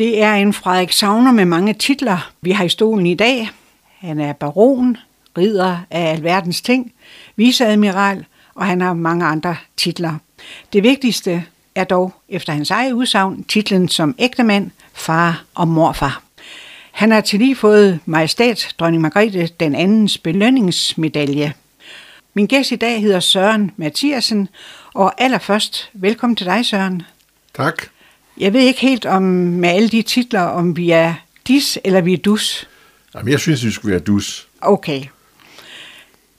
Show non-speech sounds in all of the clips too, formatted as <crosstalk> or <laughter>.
Det er en Frederik Savner med mange titler, vi har i stolen i dag. Han er baron, ridder af alverdens ting, viceadmiral, og han har mange andre titler. Det vigtigste er dog, efter hans eget udsagn, titlen som ægtemand, far og morfar. Han har til lige fået majestæt dronning Margrethe den andens belønningsmedalje. Min gæst i dag hedder Søren Mathiasen, og allerførst velkommen til dig, Søren. Tak. Jeg ved ikke helt om med alle de titler, om vi er dis eller vi er dus. Jamen, jeg synes, vi skulle være dus. Okay.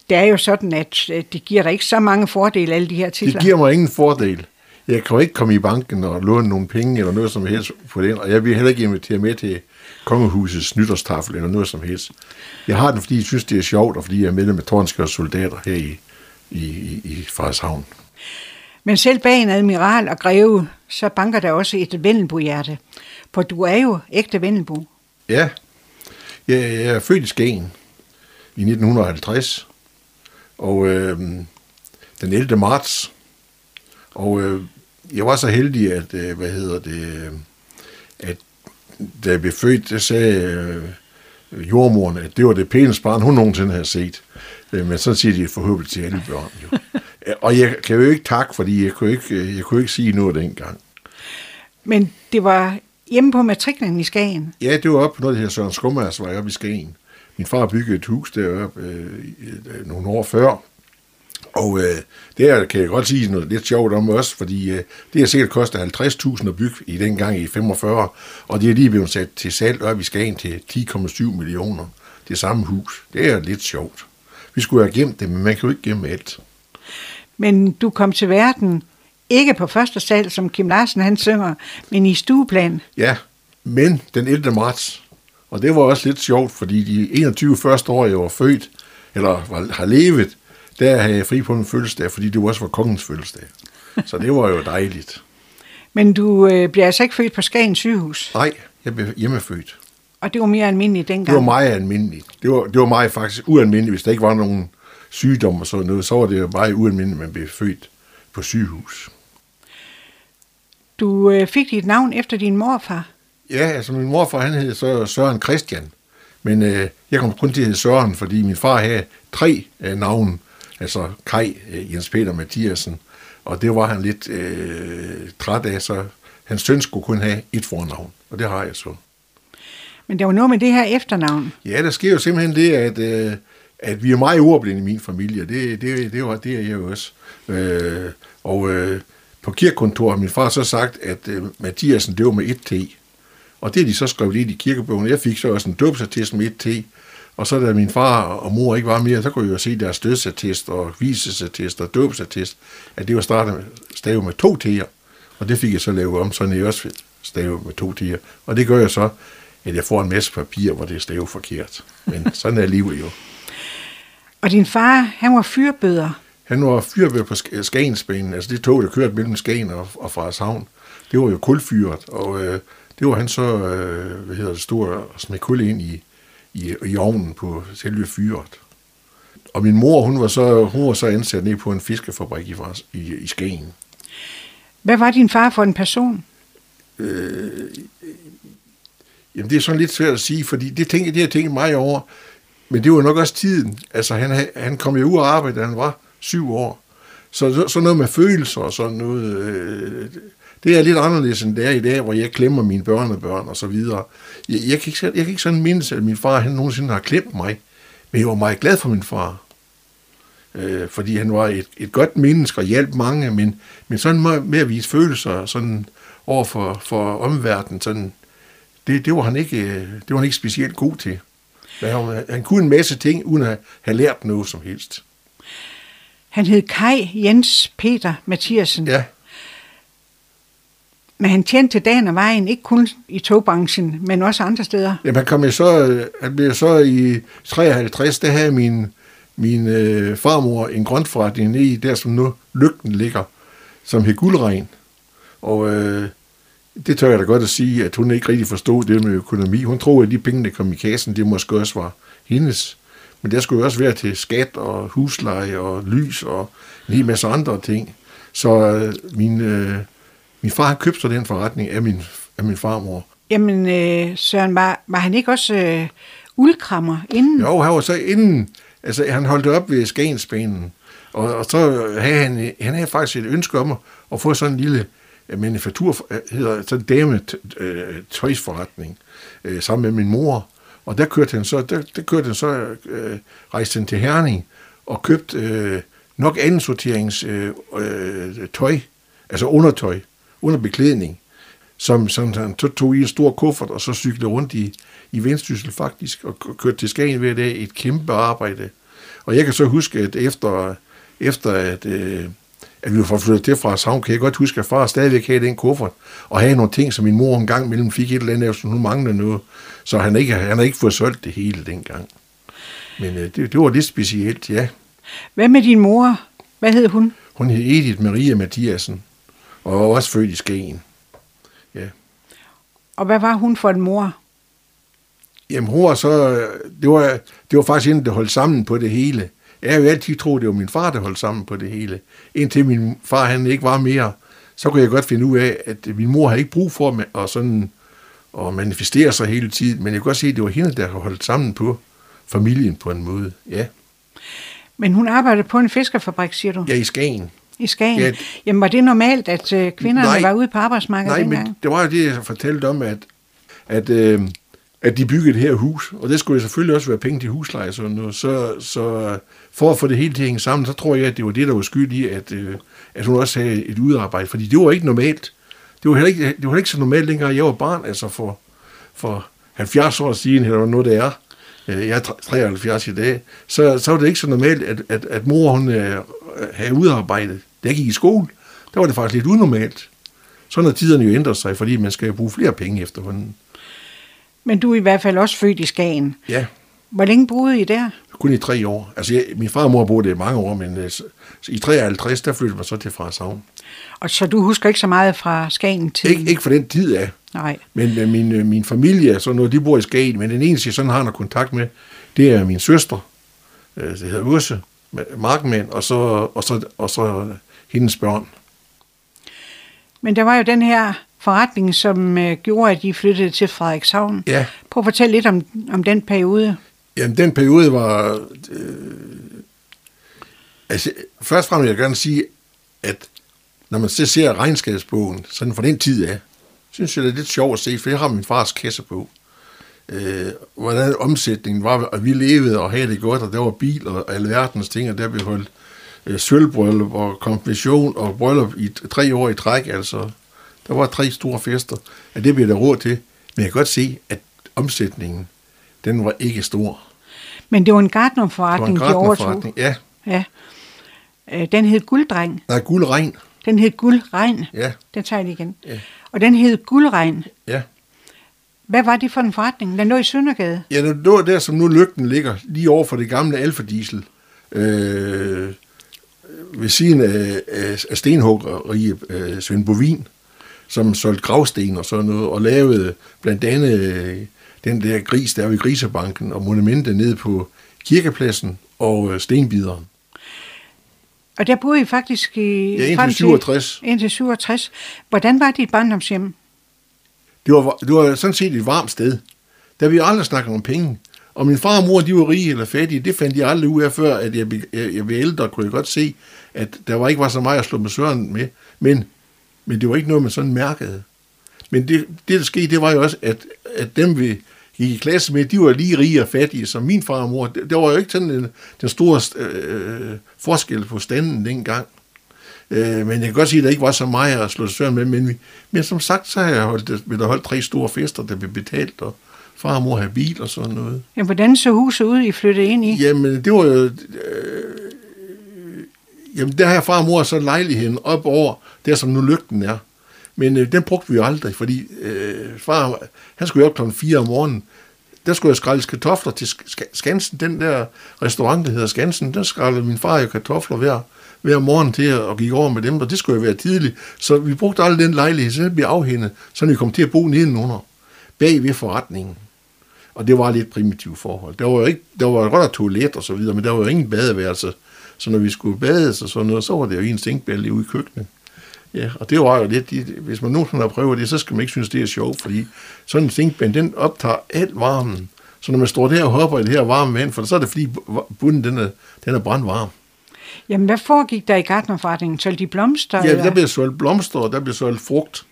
Det er jo sådan, at øh, det giver dig ikke så mange fordele, alle de her titler. Det giver mig ingen fordel. Jeg kan jo ikke komme i banken og låne nogle penge eller noget som helst på den, og jeg vil heller ikke invitere med til kongehusets nytårstafel eller noget som helst. Jeg har den, fordi jeg synes, det er sjovt, og fordi jeg er medlem med Tornskjørs soldater her i, i, i, i Frederikshavn. Men selv bag en admiral og greve, så banker der også et Vendelbo-hjerte. For du er jo ægte Vendelbo. Ja, jeg, jeg er født i Skagen i 1950, og øh, den 11. marts, og øh, jeg var så heldig, at, øh, hvad hedder det, øh, at da jeg blev født, der sagde øh, jordmoren, at det var det pæneste barn, hun nogensinde havde set. Øh, men sådan siger de forhåbentlig til alle børn. Jo. <laughs> Og jeg kan jo ikke takke, fordi jeg kunne ikke, jeg kunne ikke sige noget dengang. Men det var hjemme på matriklen i Skagen? Ja, det var op på noget, der hedder Søren Skummers, jeg oppe i Skagen. Min far byggede et hus deroppe øh, nogle år før, og øh, det kan jeg godt sige noget lidt sjovt om også, fordi øh, det har sikkert kostet 50.000 at bygge i den gang i 45, og det er lige blevet sat til salg op i Skagen til 10,7 millioner. Det samme hus. Det er lidt sjovt. Vi skulle have gemt det, men man kan jo ikke gemme alt. Men du kom til verden ikke på første sal, som Kim Larsen han synger, men i stueplan. Ja, men den 11. marts. Og det var også lidt sjovt, fordi de 21 første år, jeg var født, eller var, har levet, der havde jeg fri på en fødselsdag, fordi det også var kongens fødselsdag. Så det var jo dejligt. <laughs> Men du øh, bliver altså ikke født på Skagen sygehus? Nej, jeg blev hjemmefødt. Og det var mere almindeligt dengang? Det var meget almindeligt. Det var, det var meget faktisk ualmindeligt, hvis der ikke var nogen sygdom og sådan noget, så var det jo meget ualmindeligt, at man blev født på sygehus. Du øh, fik dit navn efter din morfar? Ja, altså min morfar, han hed så Søren Christian. Men øh, jeg kom kun til at hedde Søren, fordi min far havde tre øh, navne altså Kai øh, Jens Peter Mathiasen, og det var han lidt øh, træt af, så hans søn skulle kun have et fornavn, og det har jeg så. Men der var noget med det her efternavn. Ja, der sker jo simpelthen det, at, øh, at vi er meget ordblinde i min familie, det, det, det, var, det er jeg jo også. Øh, og øh, på kirkekontoret har min far så sagt, at øh, Mathiasen, det var med et T. Og det er de så skrevet ind i kirkebogen. Jeg fik så også en dåbsattest med et T. Og så da min far og mor ikke var mere, så kunne jeg jo se deres dødsattest og visesattest og dåbsattest, at det var startet stave med to t'er. Og det fik jeg så lavet om, så jeg også stave med to t'er. Og det gør jeg så, at jeg får en masse papir, hvor det er stave forkert. Men sådan er livet jo. Og din far, han var fyrbøder? Han var fyrbøder på Skagensbanen, altså det tog, der kørte mellem Skagen og, og Frederikshavn. Det var jo kulfyret, og øh, det var han så, øh, hvad hedder det, stod og smed kul ind i, i, i ovnen på selve fyret. Og min mor, hun var så, hun var så ansat ned på en fiskefabrik i, i, i Skagen. Hvad var din far for en person? Øh, jamen, det er sådan lidt svært at sige, fordi det, tænker, det har jeg tænkt meget over. Men det var nok også tiden. Altså, han, han kom jo ud og arbejde, da han var syv år. Så sådan noget med følelser og sådan noget, øh, det er lidt anderledes end det er i dag, hvor jeg klemmer mine børnebørn og så videre. Jeg, jeg, kan, ikke, jeg kan ikke sådan mindes, at min far han nogensinde har klemt mig, men jeg var meget glad for min far. Øh, fordi han var et, et godt menneske og hjalp mange, men, men sådan med at vise følelser sådan over for, for omverdenen, sådan, det, det, var han ikke, det var han ikke specielt god til. Han, han kunne en masse ting, uden at have lært noget som helst. Han hed Kai Jens Peter Mathiasen. Ja. Men han tjente dagen og vejen, ikke kun i togbranchen, men også andre steder. Jamen, han, kom jo så, han blev så i 53, der havde min, min øh, farmor en grøntforretning i, der som nu lygten ligger, som hed guldregn. Og øh, det tør jeg da godt at sige, at hun ikke rigtig forstod det med økonomi. Hun troede, at de penge, der kom i kassen, det måske også var hendes. Men det skulle jo også være til skat og husleje og lys og en hel masse andre ting. Så øh, min... Øh, min far købte den forretning af min, af min farmor Jamen, øh, Søren, var, var han ikke også øh, uldkrammer inden? Jo, han var så inden, altså han holdt op ved Skagensbanen, og, og så havde han, han havde faktisk et ønske om at, at få sådan en lille Øh, manufaktur, øh, hedder sådan dame øh, tøjsforretning, øh, sammen med min mor. Og der kørte han så, der, der kørte han så, øh, rejste han til Herning og købte øh, nok anden sorterings øh, øh, tøj, altså undertøj, underbeklædning, som, som han tog i en stor kuffert, og så cyklede rundt i, i Vendsyssel faktisk, og kørte til Skagen hver dag, et kæmpe arbejde. Og jeg kan så huske, at efter, efter at, øh, at vi var flyttet til fra Savn, kan jeg godt huske, at far stadigvæk havde den kuffert, og havde nogle ting, som min mor en gang mellem fik et eller andet, som hun manglede noget. Så han ikke, han har ikke fået solgt det hele dengang. Men øh, det, det var lidt specielt, ja. Hvad med din mor? Hvad hed hun? Hun hed Edith Maria Mathiasen, og var også født i Skagen. Ja. Og hvad var hun for en mor? Jamen, hun var så... Det var, det var faktisk en, der holdt sammen på det hele. Jeg har jo altid troet, det var min far, der holdt sammen på det hele. Indtil min far han ikke var mere, så kunne jeg godt finde ud af, at min mor havde ikke brug for at, sådan, at manifestere sig hele tiden. Men jeg kunne godt se, at det var hende, der holdt sammen på familien på en måde. Ja. Men hun arbejdede på en fiskerfabrik, siger du? Ja, i Skagen. I Skagen? Ja. Jamen, var det normalt, at øh, kvinderne nej, var ude på arbejdsmarkedet Nej, dengang? men det var jo det, jeg fortalte om, at, at, øh, at de byggede det her hus, og det skulle selvfølgelig også være penge til husleje sådan noget. Så, så øh, for at få det hele til at hænge sammen, så tror jeg, at det var det, der var skyld i, at, øh, at hun også havde et udarbejde, fordi det var ikke normalt. Det var heller ikke, det var heller ikke så normalt længere, jeg var barn, altså for, for 70 år siden, eller noget det er, øh, jeg er 73 i dag, så, så var det ikke så normalt, at, at, at mor hun havde udarbejdet. Da jeg gik i skole, der var det faktisk lidt unormalt. Sådan har tiderne jo ændret sig, fordi man skal jo bruge flere penge efterhånden. Men du er i hvert fald også født i Skagen. Ja. Hvor længe boede I der? Kun i tre år. Altså, jeg, min far og mor boede der i mange år, men uh, i 53, der flyttede man så til Frederikshavn. Og så du husker ikke så meget fra Skagen til? Ikke, ikke for den tid af. Nej. Men uh, min, uh, min familie, så noget, de bor i Skagen, men den eneste, jeg sådan har noget kontakt med, det er min søster, uh, det hedder Urse, Markmænd, og så, og så, og så hendes børn. Men der var jo den her forretning, som øh, gjorde, at I flyttede til Frederikshavn. Ja. Prøv at fortælle lidt om, om den periode. Jamen, den periode var... Øh, altså, først og fremmest vil jeg gerne sige, at når man så ser regnskabsbogen, sådan fra den tid af, synes jeg, det er lidt sjovt at se, for jeg har min fars kasse på. Øh, hvordan omsætningen var, og vi levede og havde det godt, og der var bil og alverdens ting, og der blev holdt øh, sølvbryllup og konfirmation og bryllup i tre år i træk, altså. Der var tre store fester, og det blev der råd til. Men jeg kan godt se, at omsætningen, den var ikke stor. Men det var en gardnerforretning, det var en de overtog. Ja. ja. Øh, Den hed Gulddreng. Nej, guldregn. Den hed Guldregn. Ja. Den tager jeg igen. Ja. Og den hed Guldregn. Ja. Hvad var det for en forretning? Den lå i Søndergade. Ja, det var der, som nu lygten ligger, lige over for det gamle Alfa Diesel. Øh, ved siden af, af, af stenhuggeriet øh, Svend Bovin, som solgte gravsten og sådan noget, og lavede blandt andet øh, den der gris, der var i Grisebanken, og monumentet nede på kirkepladsen og øh, stenbideren. Og der boede I faktisk i... Ja, indtil 67. Indtil 67. Hvordan var dit barndomshjem? Det var, det var sådan set et varmt sted. Der vi aldrig snakket om penge. Og min far og mor, de var rige eller fattige. Det fandt de aldrig ud af, før at jeg, jeg, jeg blev ældre, kunne jeg godt se, at der var ikke var så meget at slå med søren med. Men, men det var ikke noget, man sådan mærkede. Men det, det der skete, det var jo også, at, at dem vi gik i klasse med, de var lige rige og fattige som min far og mor. Det, der var jo ikke sådan en, den store øh, forskel på standen dengang. Øh, men jeg kan godt sige, at der ikke var så meget at slå søren med. Men, vi, men som sagt, så har jeg holdt, blev der holdt tre store fester, der blev betalt, og far og mor havde bil og sådan noget. Ja, hvordan så huset ud, I flyttede ind i? Jamen, det var jo... Øh, jamen, der har far og mor så lejligheden op over, der som nu lygten er. Men øh, den brugte vi jo aldrig, fordi øh, far, han skulle jo op klokken 4 om morgenen. Der skulle jeg skrælle kartofler til Skansen, den der restaurant, der hedder Skansen, der skrællede min far jo kartofler hver, hver morgen til at, og gik over med dem, og det skulle jo være tidligt. Så vi brugte aldrig den lejlighed, så vi afhændet, så vi kom til at bo nedenunder, bag ved forretningen. Og det var lidt primitivt forhold. Der var jo ikke, der var godt toilet og så videre, men der var jo ingen badeværelse. Så når vi skulle bade og sådan noget, så var det jo en stinkbælte ude i køkkenet. Ja, og det var jo lidt, hvis man nogensinde har prøvet det, så skal man ikke synes, det er sjovt, fordi sådan en zinkband, den optager alt varmen. Så når man står der og hopper i det her varme vand, for så er det fordi bunden, den er, den er brandvarm. Jamen, hvad foregik der i gartnerforretningen? Solgte de blomster? Ja, eller? der blev solgt blomster, og der blev solgt frugt.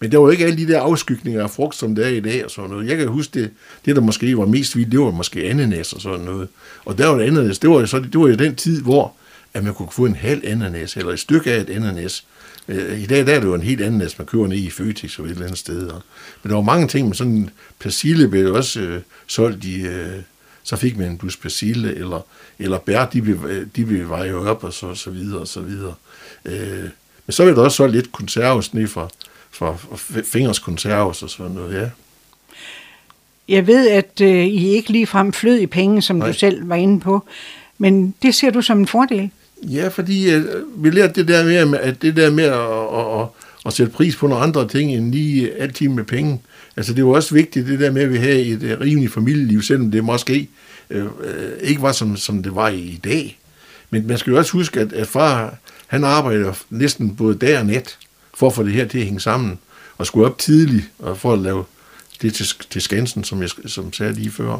Men der var ikke alle de der afskygninger af frugt, som der er i dag og sådan noget. Jeg kan huske, det, det der måske var mest vildt, det var måske ananas og sådan noget. Og der var det ananas, det var, så, det var jo den tid, hvor at man kunne få en halv ananas, eller et stykke af et ananas. Øh, I dag der er det jo en helt ananas, man køber ned i Føtex og et eller andet sted. Men der var mange ting, men sådan persille blev også øh, solgt i, øh, så fik man en dus persille, eller, eller bær, de blev, øh, de blev vejet op, og så, så videre, og så videre. Øh, men så blev der også solgt lidt konserves ned fra, fra fingers konserves og sådan noget, ja. Jeg ved, at øh, I ikke lige frem flød i penge, som Nej. du selv var inde på, men det ser du som en fordel? Ja, fordi øh, vi lærte det der med, at det der med at, at, at, at sætte pris på nogle andre ting, end lige altid med penge. Altså det var også vigtigt, det der med, at vi havde et uh, rimeligt familieliv, selvom det måske øh, øh, ikke var, som, som det var i, i dag. Men man skal jo også huske, at, at far, han arbejder næsten både dag og nat, for at få det her til at hænge sammen, og skulle op tidligt, og for at lave det til, til Skansen, som jeg som sagde lige før.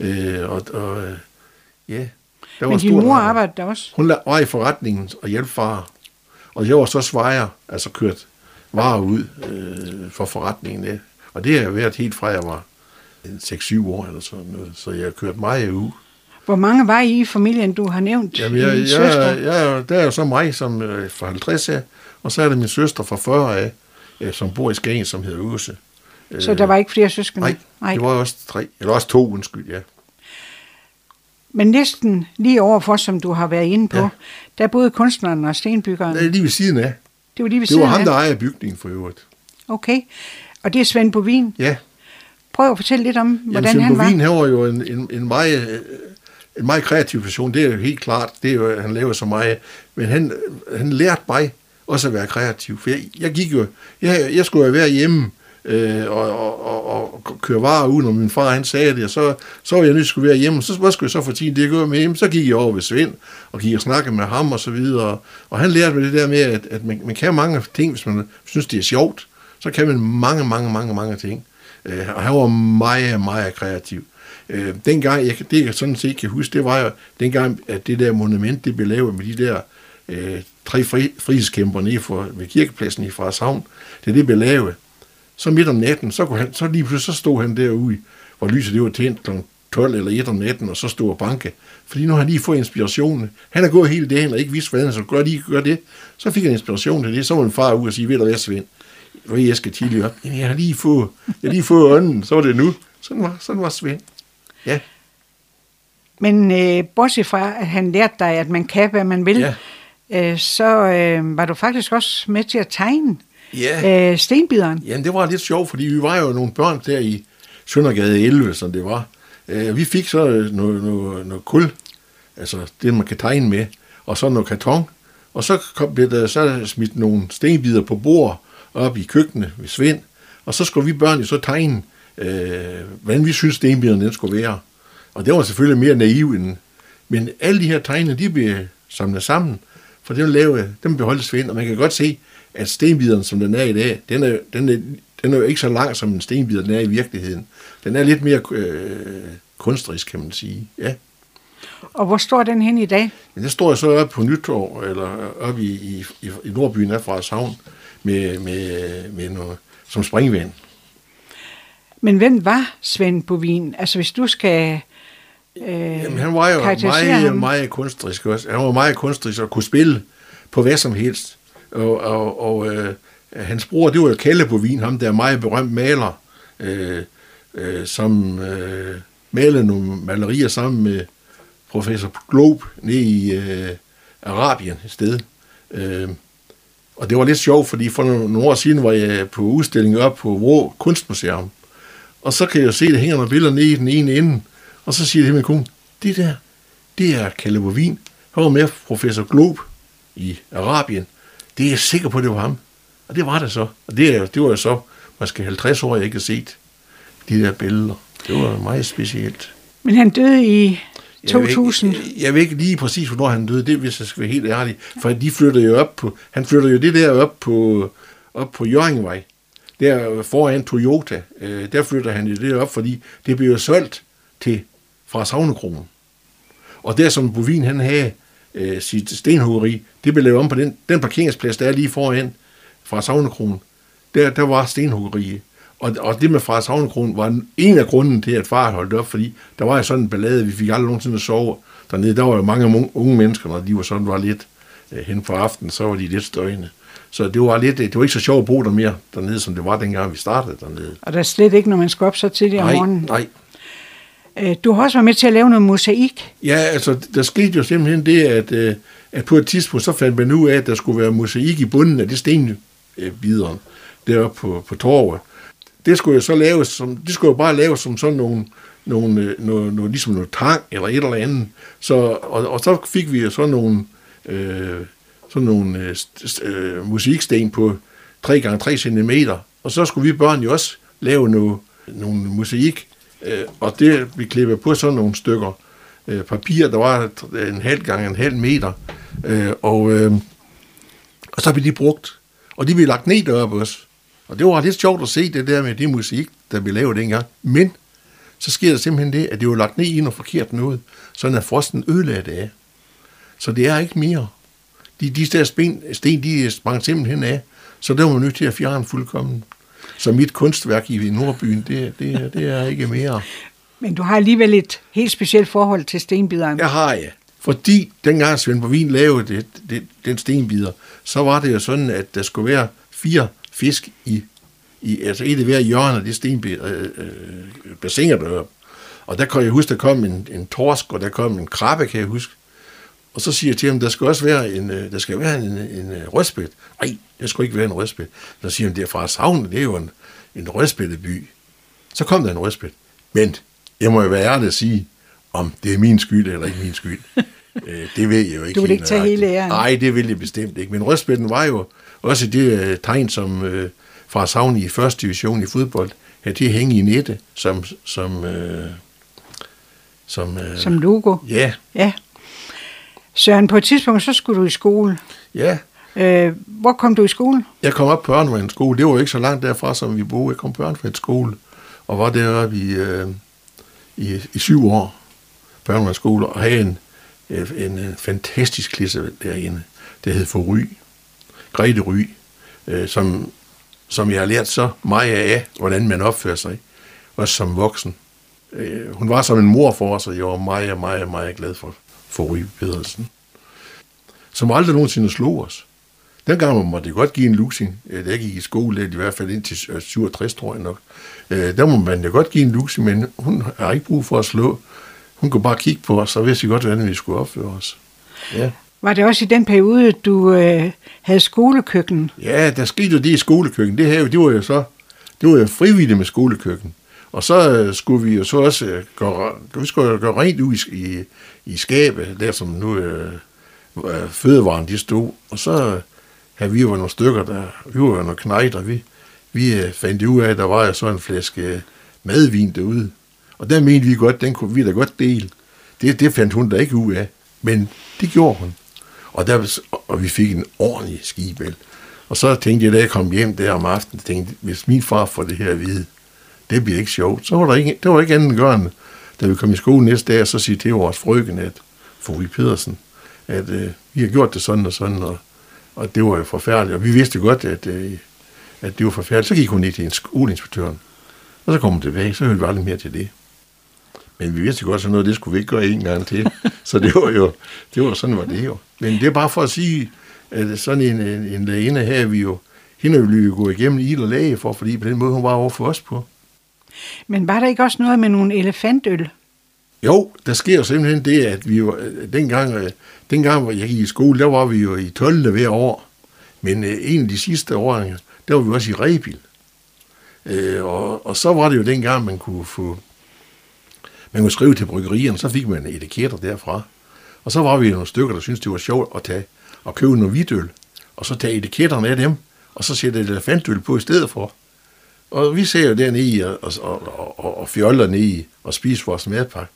Øh, og, og øh, ja, der var Men din mor arbejdede der også? Hun var i forretningen og hjalp far. Og jeg var så svejer, altså kørt varer ud øh, for forretningen. Ja. Og det har jeg været helt fra, jeg var 6-7 år eller sådan noget. Så jeg har kørt meget ud. Hvor mange var I i familien, du har nævnt? Jamen, jeg, jeg, jeg, jeg, der er jo så mig som øh, fra 50 af, og så er det min søster fra 40 af, øh, som bor i Skagen, som hedder Øse. Så der var ikke flere søskende? Nej, Nej, det var også tre, eller også to, undskyld, ja. Men næsten lige overfor, som du har været inde på, ja. der boede kunstneren og stenbyggeren. Det er lige ved siden af. Det var lige ved det siden var ham, der ejer bygningen for øvrigt. Okay. Og det er Svend Bovin? Ja. Prøv at fortælle lidt om, hvordan Jamen, han var. Bovin, han var jo en, en, en meget en meget kreativ person, det er jo helt klart, det er jo, han laver så meget, men han, han lærte mig også at være kreativ, for jeg, jeg gik jo, jeg, jeg skulle jo være hjemme, øh, og, og, og, og køre varer ud, når min far han sagde det, og så, så var jeg nødt til at være hjemme, så hvad skulle jeg så få tid det at gå med hjemme? Så gik jeg over ved Svend, og gik og snakkede med ham og så videre, og han lærte mig det der med, at, at man, man kan mange ting, hvis man synes, det er sjovt, så kan man mange, mange, mange, mange ting. Øh, og han var meget, meget kreativ. Øh, dengang, jeg, det jeg sådan set kan huske, det var jo dengang, at det der monument, det blev lavet med de der øh, tre fri, frihedskæmper nede for, ved kirkepladsen i Frederikshavn, det det blev lavet. Så midt om natten, så, kunne han, så lige pludselig så stod han derude, hvor lyset det var tændt kl. 12 eller 1 om natten, og så stod og banke. Fordi nu har han lige fået inspiration. Han har gået hele dagen og ikke vidst, hvad han skulle gøre, lige gøre det. Så fik han inspiration til det. Så var en far ud og sige, ved du hvad, Svend? Hvad jeg skal tidligere op? Jamen, jeg har lige fået, jeg har lige fået ånden. Så var det nu. Sådan var, sådan var Svend. Ja. Men øh, bortset fra, at han lærte dig, at man kan, hvad man vil, ja. øh, så øh, var du faktisk også med til at tegne ja. øh, stenbideren. Jamen, det var lidt sjovt, fordi vi var jo nogle børn der i Søndergade 11, som det var. Øh, vi fik så noget, noget, noget kul, altså det, man kan tegne med, og så noget karton. Og så kom, blev der så smidt nogle stenbider på bord op i køkkenet ved Svend, og så skulle vi børn jo så tegne øh, hvordan vi synes, stenbiderne den skulle være. Og det var selvfølgelig mere naiv end... Men alle de her tegne, de blev samlet sammen, for det lave, dem beholdt Svend, og man kan godt se, at stenbideren, som den er i dag, den er, den er, den er jo ikke så lang, som en stenbider den er i virkeligheden. Den er lidt mere øh, kunstrisk, kan man sige. Ja. Og hvor står den hen i dag? Ja, den står så oppe på Nytorv, eller oppe i, i, i Nordbyen af Frederikshavn, med, med, med noget, som springvand. Men hvem var Svend Bovin? Altså hvis du skal øh, Jamen, han var jo meget, ham. meget kunstrisk også. Han var meget kunstrisk og kunne spille på hvad som helst. Og, og, og øh, hans bror, det var jo Kalle Bovin, ham der er meget berømt maler, øh, øh, som øh, malede nogle malerier sammen med professor Globe nede i øh, Arabien i stedet. Øh, og det var lidt sjovt, fordi for nogle år siden var jeg på udstilling op på Vrå Kunstmuseum, og så kan jeg se, at der hænger nogle billeder nede i den ene ende. Og så siger det til min kone, det der, det er Kalle Bovin. Han var med professor Glob i Arabien. Det er jeg sikker på, det var ham. Og det var det så. Og det, det var så måske 50 år, jeg ikke har set de der billeder. Det var meget specielt. Men han døde i Jeg ved ikke- 2000. Jeg ved ikke lige præcis, hvornår han døde, det hvis jeg skal være helt ærlig. For de flytter jo op på, han flytter jo det der op på, op på Jørgenvej. Der foran Toyota, øh, der flytter han det op, fordi det blev solgt til fra Savnekronen. Og der som Bovin han havde øh, sit stenhuggeri, det blev lavet om på den, den parkeringsplads, der er lige foran fra Savnekronen. Der, der var stenhuggeriet. Og, og det med fra Savnekronen var en af grunden til, at far holdt op, fordi der var jo sådan en ballade, vi fik aldrig nogensinde at sove dernede. Der var jo mange unge- unge mennesker, når de var sådan var lidt øh, hen på aftenen, så var de lidt støjende. Så det var, lidt, det var ikke så sjovt at bo der mere dernede, som det var dengang, vi startede dernede. Og der er slet ikke, når man skal op så tidligt om morgenen. nej. Øh, Du har også været med til at lave noget mosaik. Ja, altså, der skete jo simpelthen det, at, øh, at på et tidspunkt, så fandt man ud af, at der skulle være mosaik i bunden af det stenbideren deroppe på, på torvet. Det skulle jo så laves som, det skulle jo bare laves som sådan nogle, nogle, øh, noget, noget, ligesom noget tang eller et eller andet. Så, og, og så fik vi jo sådan nogle, øh, sådan nogle øh, øh, musiksten på 3 gange 3 cm, og så skulle vi børn jo også lave noget, nogle mosaik, øh, og det vi klippede på sådan nogle stykker øh, papir, der var en halv gang en halv meter, øh, og, øh, og så blev de brugt, og de blev lagt ned deroppe også. Og det var lidt sjovt at se det der med det musik, der blev lavet dengang. Men så sker der simpelthen det, at det var lagt ned i noget forkert noget, sådan at frosten ødelagde det af. Så det er ikke mere. De, de der sten, sten, de sprang simpelthen af, så der var man nødt til at fjerne fuldkommen. Så mit kunstværk i Nordbyen, det, det, det er ikke mere. Men du har alligevel et helt specielt forhold til stenbideren. Jeg har jeg. Fordi dengang Svend Bovin lavede det, det, den stenbider, så var det jo sådan, at der skulle være fire fisk i, i altså et af hver hjørne af det stenbider, øh, øh, deroppe. Og der kan jeg huske, der kom en, en torsk, og der kom en krabbe, kan jeg huske. Og så siger jeg til ham, der skal også være en, øh, der skal være en, en øh, rødspæt. Nej, der skal ikke være en rødspæt. Så siger han, det er fra Savnen, det er jo en, en rødspætteby. Så kom der en rødspæt. Men jeg må jo være ærlig at sige, om det er min skyld eller ikke min skyld. <laughs> Øh, det ved jeg jo ikke. Du vil ikke tage hele æren. Nej, det vil jeg bestemt ikke. Men rødspætten var jo også det tegn, som øh, fra Savn i første division i fodbold, at det hænge i nette, som, som, øh, som, øh, Som logo. ja, Ja. Søren, på et tidspunkt, så skulle du i skole. ja. Øh, hvor kom du i skole? Jeg kom op på Ørnvands skole. Det var jo ikke så langt derfra, som vi boede. Jeg kom på Ørnvands skole og var deroppe i, øh, i, i syv år på Ørnvands skole og havde en, en, en, en fantastisk klasse derinde. Det hed for Ry. Grete Ry, øh, som, som jeg har lært så meget af, hvordan man opfører sig, også som voksen. Øh, hun var som en mor for os, og jeg var meget, meget, meget glad for, for Ry Pedersen. Som aldrig nogensinde slog os. Dengang måtte det godt give en luksing. Øh, Da jeg gik i skole, i hvert fald indtil øh, 67, tror jeg nok. Øh, Der må man da godt give en luksing, men hun har ikke brug for at slå. Hun kunne bare kigge på os, og vidste godt, hvordan vi skulle opføre os. Ja. Var det også i den periode, du øh, havde skolekøkken? Ja, der skete jo det i skolekøkken. Det, her, det var jo så det var jo frivilligt med skolekøkken. Og så øh, skulle vi jo så også øh, gøre, vi skulle jo gøre rent ud i, i, skabet, der som nu øh, øh, fødevaren de stod. Og så øh, havde vi jo nogle stykker, der, vi var jo nogle knejder, vi, vi øh, fandt ud af, at der var jo så en flaske øh, madvin derude. Og der mente vi godt, den kunne vi da godt dele. Det, det fandt hun da ikke ud af, men det gjorde hun. Og, der, og vi fik en ordentlig skibel. Og så tænkte jeg, da jeg kom hjem der om aftenen, tænkte, hvis min far får det her at vide, det bliver ikke sjovt. Så var der ikke, det var ikke andet gørende, da vi kom i skole næste dag, så sige til vores frøken, at vi Pedersen, at øh, vi har gjort det sådan og sådan, og, og det var jo forfærdeligt. Og vi vidste godt, at, øh, at det var forfærdeligt. Så gik hun ned til en skoleinspektøren, og så kom hun tilbage, så hørte vi aldrig mere til det. Men vi vidste godt, at sådan noget, det skulle vi ikke gøre en gang til. Så det var jo, det var sådan var det jo. Men det er bare for at sige, at sådan en, en, en lærerinde her, vi jo, hende ville vi jo gå igennem ild og læge for, fordi på den måde, hun var over for os på. Men var der ikke også noget med nogle elefantøl? Jo, der sker simpelthen det, at vi var, øh, dengang, øh, dengang, hvor jeg gik i skole, der var vi jo i 12. hver år. Men øh, en af de sidste år, der var vi også i Rebil. Øh, og, og så var det jo dengang, man kunne få, man kunne skrive til bryggerierne, så fik man etiketter derfra. Og så var vi nogle stykker, der syntes, det var sjovt at tage og købe noget hvidøl, og så tage etiketterne af dem, og så sætte et elefantøl på i stedet for. Og vi ser jo dernede i og, og, og, og fjoller ned i og spiser vores madpakke.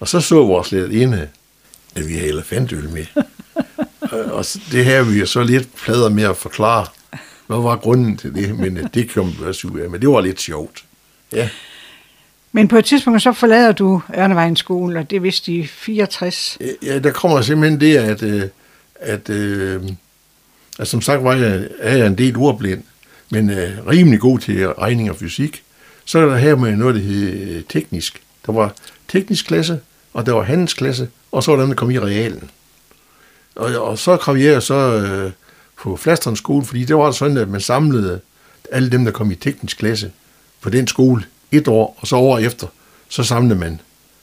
Og så så vores inde, at vi havde elefantøl med. <laughs> og det her vi så lidt plader med at forklare, hvad var grunden til det, men øh, det kom også ud af. Men det var lidt sjovt. Ja. Men på et tidspunkt så forlader du Ørnevejens skole, og det er vist i 64. Ja, der kommer simpelthen det, at, øh, at, at, at som sagt var jeg, er jeg en del ordblind, men øh, rimelig god til regning og fysik. Så er der her med noget, der hed øh, teknisk. Der var teknisk klasse, og der var handelsklasse, og så var dem, der kom i realen. Og, og så kom jeg så øh, på Flastrens skole, fordi det var sådan, at man samlede alle dem, der kom i teknisk klasse på den skole et år, og så år efter, så samlede man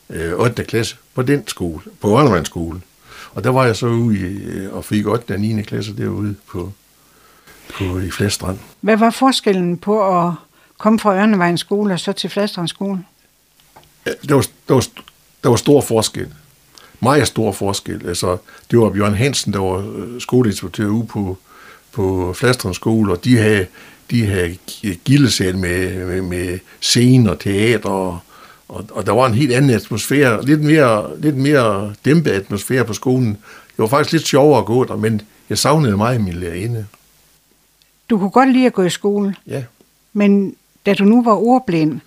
øh, 8. klasse på den skole, på Ørnemanns skole. Og der var jeg så ude i, øh, og fik 8. og 9. klasse derude på, på i Flastrand. Hvad var forskellen på at komme fra Ørnevejens skole og så til Fladstrands skole? Ja, der, var, der, var, der var stor forskel. Meget stor forskel. Altså, det var Bjørn Hansen, der var øh, skoleinstruktør ude på, på Fladstrands skole, og de havde, de havde gildesal med, med, med scene og teater, og, og, og der var en helt anden atmosfære, lidt mere, lidt mere dæmpet atmosfære på skolen. Det var faktisk lidt sjovere at gå der, men jeg savnede meget min lærerinde. Du kunne godt lide at gå i skole. Ja. Men da du nu var ordblind,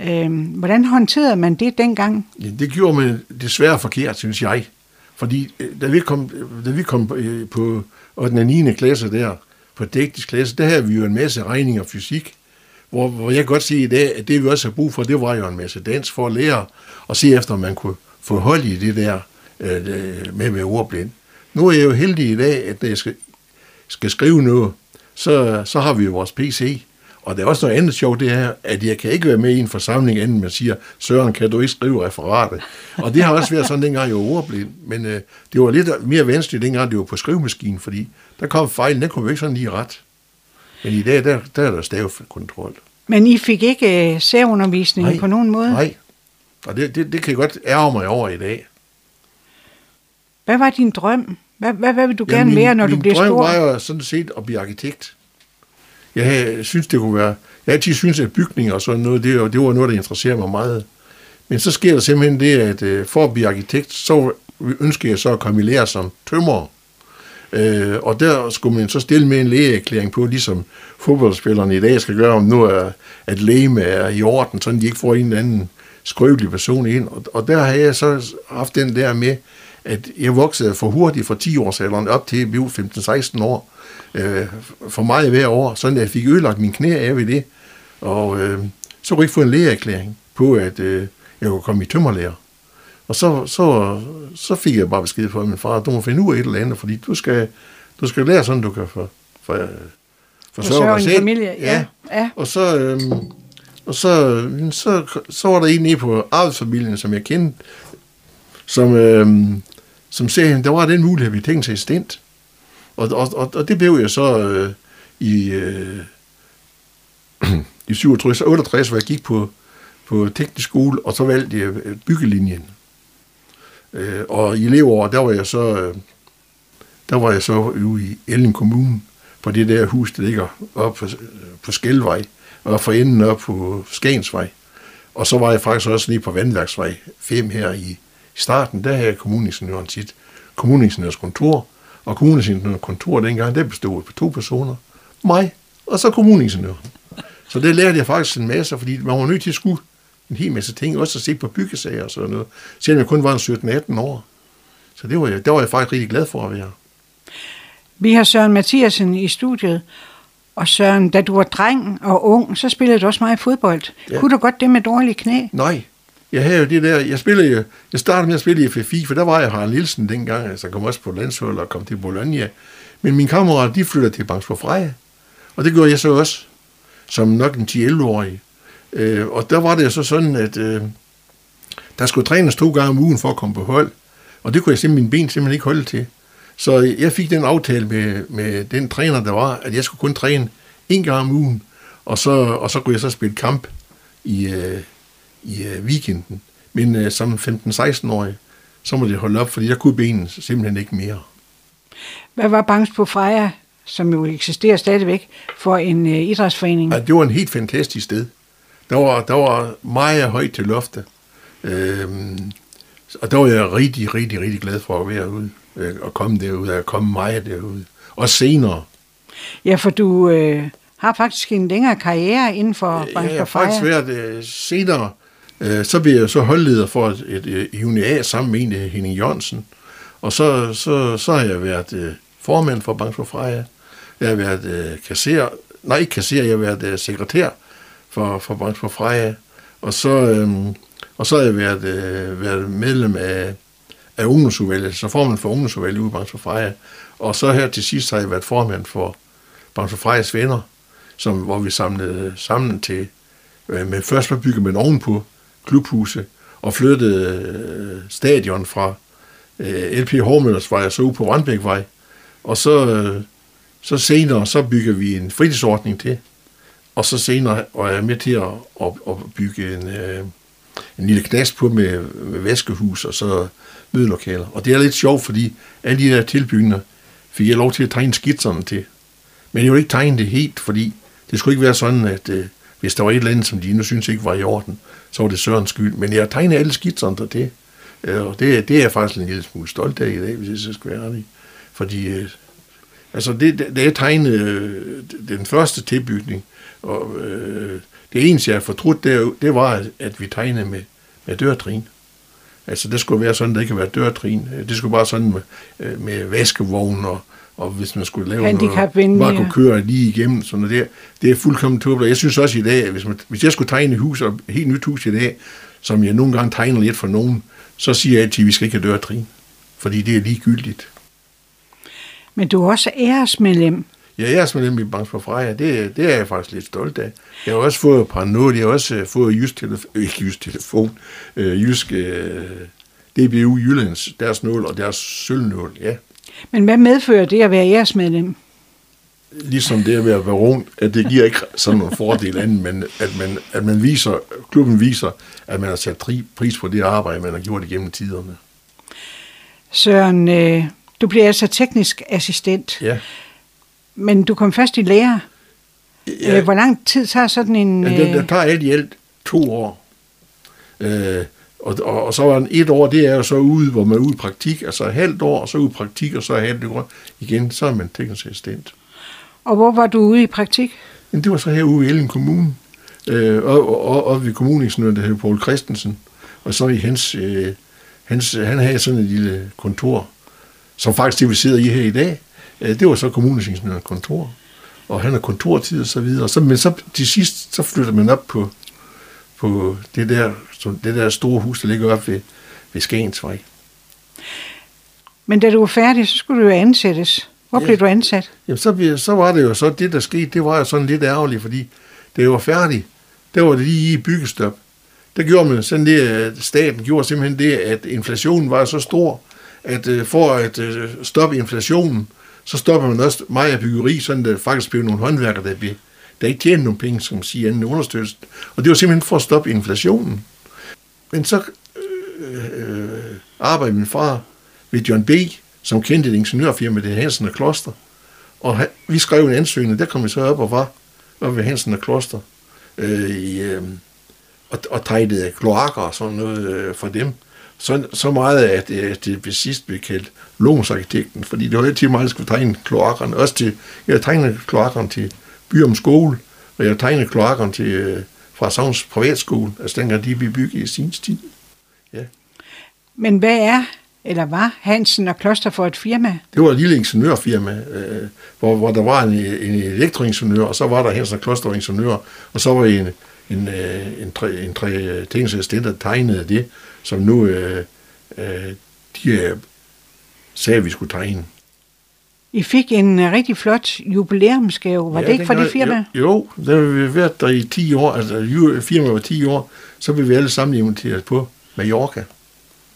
øh, hvordan håndterede man det dengang? Ja, det gjorde man desværre forkert, synes jeg. Fordi øh, da vi kom, da vi kom øh, på 8. og 9. klasse der, på teknisk klasse, der havde vi jo en masse regning og fysik, hvor, hvor jeg kan godt sige i dag, at det vi også har brug for, det var jo en masse dans for at lære og se efter, om man kunne få hold i det der øh, med med ordblind. Nu er jeg jo heldig i dag, at når jeg skal, skal skrive noget, så, så har vi jo vores PC, og det er også noget andet sjovt, det er, at jeg kan ikke være med i en forsamling, inden man siger, Søren, kan du ikke skrive referatet? Og det har også været sådan, dengang jeg var ordblind. Men øh, det var lidt mere vanskeligt, dengang det var på skrivemaskinen, fordi der kom fejl, den kunne vi ikke sådan lige ret. Men i dag, der, der er der stavekontrol. Men I fik ikke uh, særundervisning Nej, på nogen måde? Nej, og det, det, det kan jeg godt ærge mig over i dag. Hvad var din drøm? Hvad, hvad, hvad vil du gerne være, når du bliver stor? Min drøm var jo sådan set at blive arkitekt. Jeg synes, det kunne være... Jeg altid synes, at bygninger og sådan noget, det, det var noget, der interesserer mig meget. Men så sker der simpelthen det, at øh, for at blive arkitekt, så ønsker jeg så at komme i lære som tømrer. Øh, og der skulle man så stille med en lægeerklæring på, ligesom fodboldspillerne i dag skal gøre, om nu er, at læge er i orden, så de ikke får en eller anden skrøbelig person ind. Og, og der har jeg så haft den der med, at jeg voksede for hurtigt fra 10 års alderen op til 15-16 år øh, for mig hver år, sådan at jeg fik ødelagt min knæ af ved det. Og øh, så kunne jeg ikke få en lægeerklæring på, at øh, jeg kunne komme i tømmerlærer. Og så, så, så fik jeg bare besked fra min far, at du må finde ud af et eller andet, fordi du skal, du skal lære sådan, du kan for, for, forsørge dig selv. familie, ja. ja. ja. Og så, øh, og så, så, så var der en nede på arbejdsfamilien, som jeg kendte, som, øh, som sagde, der var den mulighed, at vi tænkte sig stint. Og, og, og, og det blev jeg så øh, i, øh, <clears throat> i 67 68, hvor jeg gik på, på teknisk skole, og så valgte jeg øh, byggelinjen. Øh, og i elevår, der var jeg så, øh, der var jeg så ude i Elling Kommune, på det der hus, der ligger oppe på, øh, på Skelvej, og for enden op på Skagensvej. Og så var jeg faktisk også lige på Vandværksvej 5 her i starten, der havde kommuningeniøren sit kommuningeniørs kontor, og kommunens kontor dengang, det bestod på to personer. Mig, og så kommuningeniøren. Så det lærte jeg faktisk en masse, fordi man var nødt til at skulle en hel masse ting, også at se på byggesager og sådan noget, selvom jeg kun var en 17-18 år. Så det var, jeg, det var jeg faktisk rigtig glad for at være. Vi har Søren Mathiasen i studiet, og Søren, da du var dreng og ung, så spillede du også meget fodbold. Ja. Kunne du godt det med dårlige knæ? Nej, jeg havde jo det der, jeg spillede jo, jeg startede med at spille i FFI, for der var jeg Harald Nielsen dengang, altså jeg kom også på landshold og kom til Bologna. Men mine kammerater, de flyttede til Bangs på Freja, og det gjorde jeg så også, som nok en 10-11-årig. Øh, og der var det så sådan, at øh, der skulle trænes to gange om ugen for at komme på hold, og det kunne jeg simpelthen, mine ben simpelthen ikke holde til. Så jeg fik den aftale med, med den træner, der var, at jeg skulle kun træne en gang om ugen, og så, og så kunne jeg så spille kamp i, øh, i øh, weekenden. Men øh, som 15-16-årig, så må det holde op, fordi der kunne benen simpelthen ikke mere. Hvad var Banks på Freja, som jo eksisterer stadigvæk, for en øh, idrætsforening? Ja, det var en helt fantastisk sted. Der var, der var meget højt til loftet. Øhm, Og der var jeg rigtig, rigtig, rigtig glad for at være ude, øh, og komme derude, og komme meget derude. Og senere. Ja, for du øh, har faktisk en længere karriere inden for Ja, jeg har faktisk været øh, senere, øh, så blev jeg så holdleder for et, et, et øh, UNA sammen med en, Henning Jørgensen. Og så, så, så har jeg været øh, formand for Bank for Freja. Jeg har været øh, kasserer, nej ikke kasserer, jeg har været øh, sekretær for, for Bank for Freja. Og så, øh, og så har jeg været, øh, været medlem af, af ungdomsudvalget, så formand for ungdomsudvalget ude i Bank for Freja. Og så her til sidst har jeg været formand for Bank for Frejas venner, som, hvor vi samlede øh, sammen til, øh, med først var bygget med ovenpå klubhuse, og flyttede øh, stadion fra øh, LP Hormøllersvej og så ud på Randbækvej. Og så, øh, så senere, så bygger vi en fritidsordning til, og så senere og jeg med til at, at, at bygge en, øh, en lille knast på med, med vaskehus og så mødelokaler. Og det er lidt sjovt, fordi alle de der tilbygninger fik jeg lov til at tegne skitserne til. Men jeg ville ikke tegne det helt, fordi det skulle ikke være sådan, at øh, hvis der var et eller andet, som de nu synes ikke var i orden, så var det Sørens skyld. Men jeg tegnede alle skitserne der til. Øh, og det, det er jeg faktisk en lille smule stolt af i dag, hvis jeg skal være ærlig. Fordi øh, altså det, det, jeg tegnede øh, den første tilbygning, og øh, det eneste, jeg har fortrudt, det, det var, at vi tegnede med, med dørtrin. Altså, det skulle være sådan, det ikke være dørtrin. Øh, det skulle bare sådan med, med vaskevogn, og, og hvis man skulle lave noget, bare kunne køre lige igennem. Sådan det, det er fuldkommen tåbeligt. Jeg synes også i dag, at hvis, man, hvis jeg skulle tegne et hus, og et helt nyt hus i dag, som jeg nogle gange tegner lidt for nogen, så siger jeg altid, at vi skal ikke have dørtrin. Fordi det er ligegyldigt. Men du er også æresmedlem Ja, jeg er simpelthen i Bank for Freja. Det, det er jeg faktisk lidt stolt af. Jeg har også fået et par noget. Jeg har også uh, fået Jysk Telefon, ikke Jysk Telefon, uh, Jysk uh, DBU Jyllands, deres nål og deres sølvnål, ja. Men hvad medfører det at være æresmedlem? Ligesom det at være baron, at det giver ikke sådan nogle fordele andet, men at man, at man viser, klubben viser, at man har sat pris på det arbejde, man har gjort igennem tiderne. Søren, øh, du bliver altså teknisk assistent. Ja. Men du kom først i lære. Ja. Hvor lang tid tager sådan en... Ja, det, det tager alt i alt to år. Øh, og, og, og så var den et år, det er jo så ude, hvor man er ude i praktik, altså et halvt år, og så ude i praktik, og så halvt år igen, så er man teknisk assistent. Og hvor var du ude i praktik? Jamen, det var så herude i Ellen Kommune, øh, og, og, og ved kommuningeniøren, der hed Poul Christensen, og så i hans, øh, hans, han havde sådan et lille kontor, som faktisk det vi sidder i her i dag, Øh, det var så kommunens kontor, og han har kontortid og så videre. Så, men så til sidst, så flytter man op på, på det, der, det der store hus, der ligger op ved, ved Skagensvej. Men da du var færdig, så skulle du jo ansættes. Hvor ja. blev du ansat? Jamen, så, så var det jo så, det der skete, det var jo sådan lidt ærgerligt, fordi det var færdigt. Der var det lige i byggestop. Der gjorde man sådan det, at staten gjorde simpelthen det, at inflationen var så stor, at øh, for at øh, stoppe inflationen, så stopper man også meget af byggeri, sådan der faktisk blev nogle håndværkere, der, blev, der ikke tjente nogen penge, som siger anden understøttelse. Og det var simpelthen for at stoppe inflationen. Men så øh, øh, arbejdede min far ved John B., som kendte et ingeniørfirma, det Hansen og Kloster. Og han, vi skrev en ansøgning, der kom vi så op og var var ved Hansen og Kloster. Øh, i, øh, og, og tegnede kloakker og sådan noget øh, for dem så, så meget, at, at det ved sidst blev kaldt Lomsarkitekten, fordi det var altid meget, at skulle tegne kloakkerne. Også til, jeg tegnede kloakkerne til Byrum Skole, og jeg tegnede kloakkerne til øh, fra Savns Privatskole, altså dengang de blev bygget i sin tid. Ja. Men hvad er, eller var Hansen og Kloster for et firma? Det var et lille ingeniørfirma, øh, hvor, hvor der var en, en elektroingeniør, og så var der Hansen og Kloster ingeniør, og så var en, en, øh, en, tre, en tre ting, der tegnede det, som nu øh, øh, de øh, sagde, at vi skulle tegne. I fik en uh, rigtig flot jubilæumsgave. Var ja, det ikke for det firma? Jo, jo, der har vi været der i 10 år. Altså, firma var 10 år. Så blev vi alle sammen inviteret på Mallorca.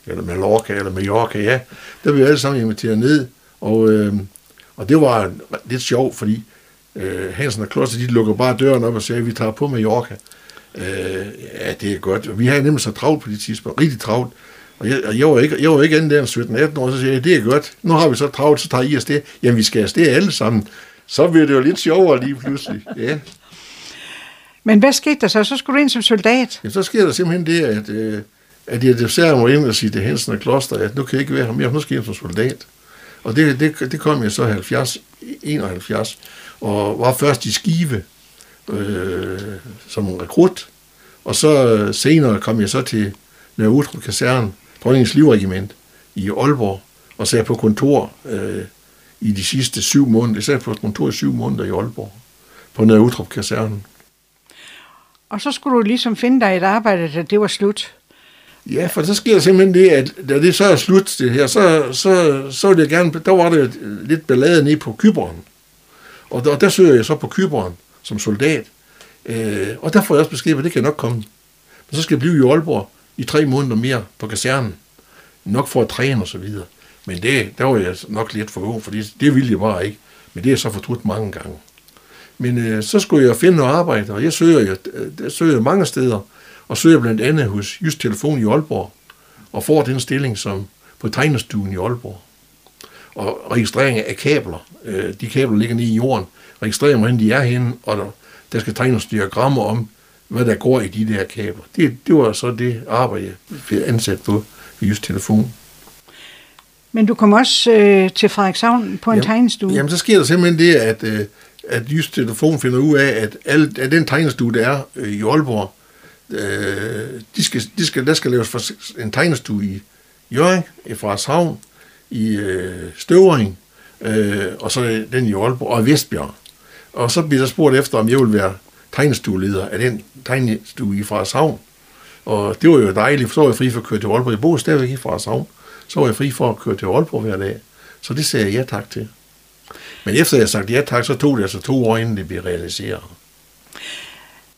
Eller Mallorca, eller Mallorca, ja. Der blev vi alle sammen inviteret ned. Og, øh, og det var lidt sjovt, fordi øh, Hansen og Kloster, de lukker bare døren op og siger, at vi tager på Mallorca. Øh, ja, det er godt. Vi havde nemlig så travlt på det tidspunkt, rigtig travlt. Og jeg, og jeg, var ikke, jeg var ikke andet end 17-18 år, så siger jeg, det er godt. Nu har vi så travlt, så tager I afsted. Jamen, vi skal afsted alle sammen. Så bliver det jo lidt sjovere lige pludselig. Ja. Men hvad skete der så? Så skulle du ind som soldat? Ja, så sker der simpelthen det, at, øh, at jeg desværre må ind og sige til Hansen og Kloster, at nu kan jeg ikke være her mere, nu skal jeg som soldat. Og det, det, det kom jeg så 70, 71, og var først i Skive øh, som rekrut, og så senere kom jeg så til Nørre Utrup Kaserne, Dronningens Livregiment i Aalborg, og sad på kontor øh, i de sidste syv måneder. Jeg sad på kontor i syv måneder i Aalborg, på Nørre Utrup Kasernen. Og så skulle du ligesom finde dig et arbejde, da det var slut. Ja, for så sker der simpelthen det, at da det så er slut det her, så, så, så ville jeg gerne, der var det lidt ballade nede på Kyberen. Og der, der søger jeg så på Kyberen som soldat. Øh, og der får jeg også besked på, at det kan nok komme. Men så skal jeg blive i Aalborg i tre måneder mere på kasernen. Nok for at træne og så videre. Men det, der var jeg nok lidt for ung, for det, det ville jeg bare ikke. Men det er så fortrudt mange gange. Men øh, så skulle jeg finde noget arbejde, og jeg søger, jeg, øh, jeg søger mange steder, og søger blandt andet hos Just Telefon i Aalborg, og får den stilling som på tegnestuen i Aalborg. Og registrering af kabler, øh, de kabler ligger nede i jorden, registrerer, hvor de er henne, og der, der skal tegnes diagrammer om, hvad der går i de der kabler. Det, det var så det arbejde, jeg fik ansat på Just Telefon. Men du kom også øh, til Frederikshavn på en jamen, tegnestue. Jamen, så sker der simpelthen det, at, øh, at Just Telefon finder ud af, at, al, at den tegnestue, der er øh, i Aalborg, øh, de skal, de skal, der skal laves en tegnestue i Jørgen, i Frederikshavn, i øh, Støvring, øh, og så den i Aalborg, og i Vestbjerg. Og så bliver der spurgt efter, om jeg vil være tegnestueleder af den tegnestue i Frederikshavn. Og det var jo dejligt, for så var jeg fri for at køre til Aalborg. Jeg boede stadigvæk i Frederikshavn. Så var jeg fri for at køre til Aalborg hver dag. Så det sagde jeg ja tak til. Men efter jeg sagt ja tak, så tog det altså to år, inden det blev realiseret.